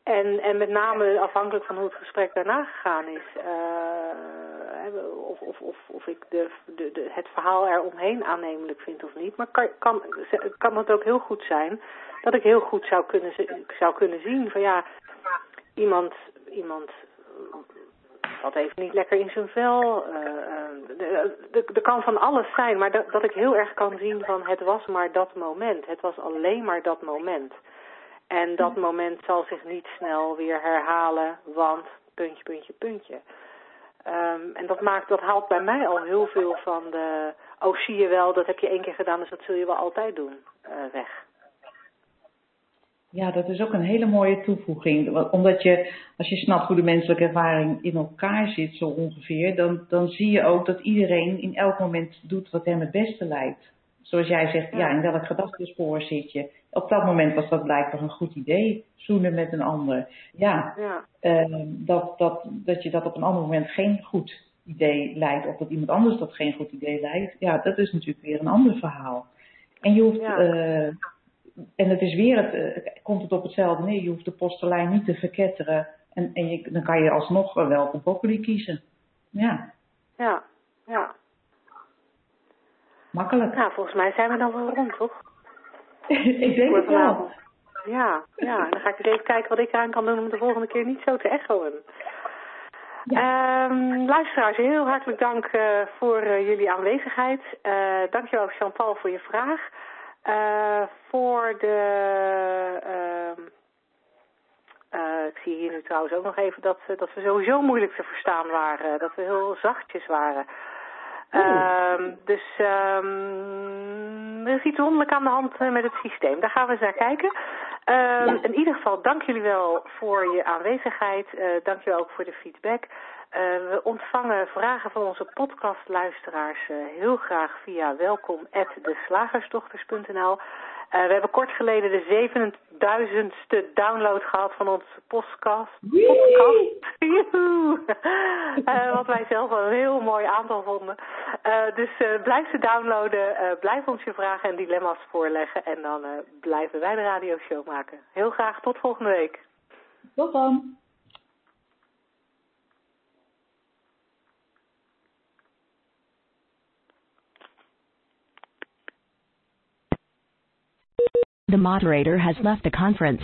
S1: en, en met name afhankelijk van hoe het gesprek daarna gegaan is, uh, of, of, of, of ik de, de, de, het verhaal eromheen aannemelijk vind of niet. Maar kan, kan, kan het ook heel goed zijn dat ik heel goed zou kunnen, zou kunnen zien van ja, iemand, iemand dat heeft niet lekker in zijn vel. Er kan van alles zijn, maar dat, dat ik heel erg kan zien van het was maar dat moment. Het was alleen maar dat moment. En dat moment zal zich niet snel weer herhalen, want puntje, puntje, puntje. Um, en dat maakt, dat haalt bij mij al heel veel van de, oh zie je wel, dat heb je één keer gedaan, dus dat zul je wel altijd doen, uh, weg.
S2: Ja, dat is ook een hele mooie toevoeging. Omdat je, als je snapt hoe de menselijke ervaring in elkaar zit, zo ongeveer, dan, dan zie je ook dat iedereen in elk moment doet wat hem het beste lijkt. Zoals jij zegt, ja, in welk gedachtenspoor zit je? Op dat moment was dat blijkbaar een goed idee, zoenen met een ander. Ja,
S1: ja.
S2: Uh, dat, dat, dat je dat op een ander moment geen goed idee lijkt, of dat iemand anders dat geen goed idee lijkt, ja, dat is natuurlijk weer een ander verhaal. En je hoeft, ja. uh, en het is weer, het, uh, komt het op hetzelfde neer, je hoeft de postelijn niet te verketteren en, en je, dan kan je alsnog wel voor broccoli kiezen. Ja.
S1: Ja, ja.
S2: Makkelijk.
S1: Nou, volgens mij zijn we dan wel rond, toch?
S2: ik denk het wel.
S1: Ja, ja. Dan ga ik eens even kijken wat ik eraan kan doen om de volgende keer niet zo te echoen. Ja. Um, luisteraars, heel hartelijk dank uh, voor uh, jullie aanwezigheid. Uh, dankjewel Chantal voor je vraag. voor de... ik zie hier nu trouwens ook nog even dat, dat we sowieso moeilijk te verstaan waren. Dat we heel zachtjes waren. Um, dus um, er is iets wonderlijk aan de hand uh, met het systeem. Daar gaan we eens naar kijken. Um, ja. In ieder geval, dank jullie wel voor je aanwezigheid. Uh, dank je wel ook voor de feedback. Uh, we ontvangen vragen van onze podcastluisteraars heel graag via welkom@deslagersdochters.nl. Uh, we hebben kort geleden de 7000ste download gehad van onze podcast. podcast. uh, wat wij zelf wel een heel mooi aantal vonden. Uh, dus blijf ze downloaden, blijf ons je vragen en dilemma's voorleggen. En dan blijven wij de radioshow maken. Heel graag tot volgende week.
S2: Tot dan.
S5: The moderator has left the conference.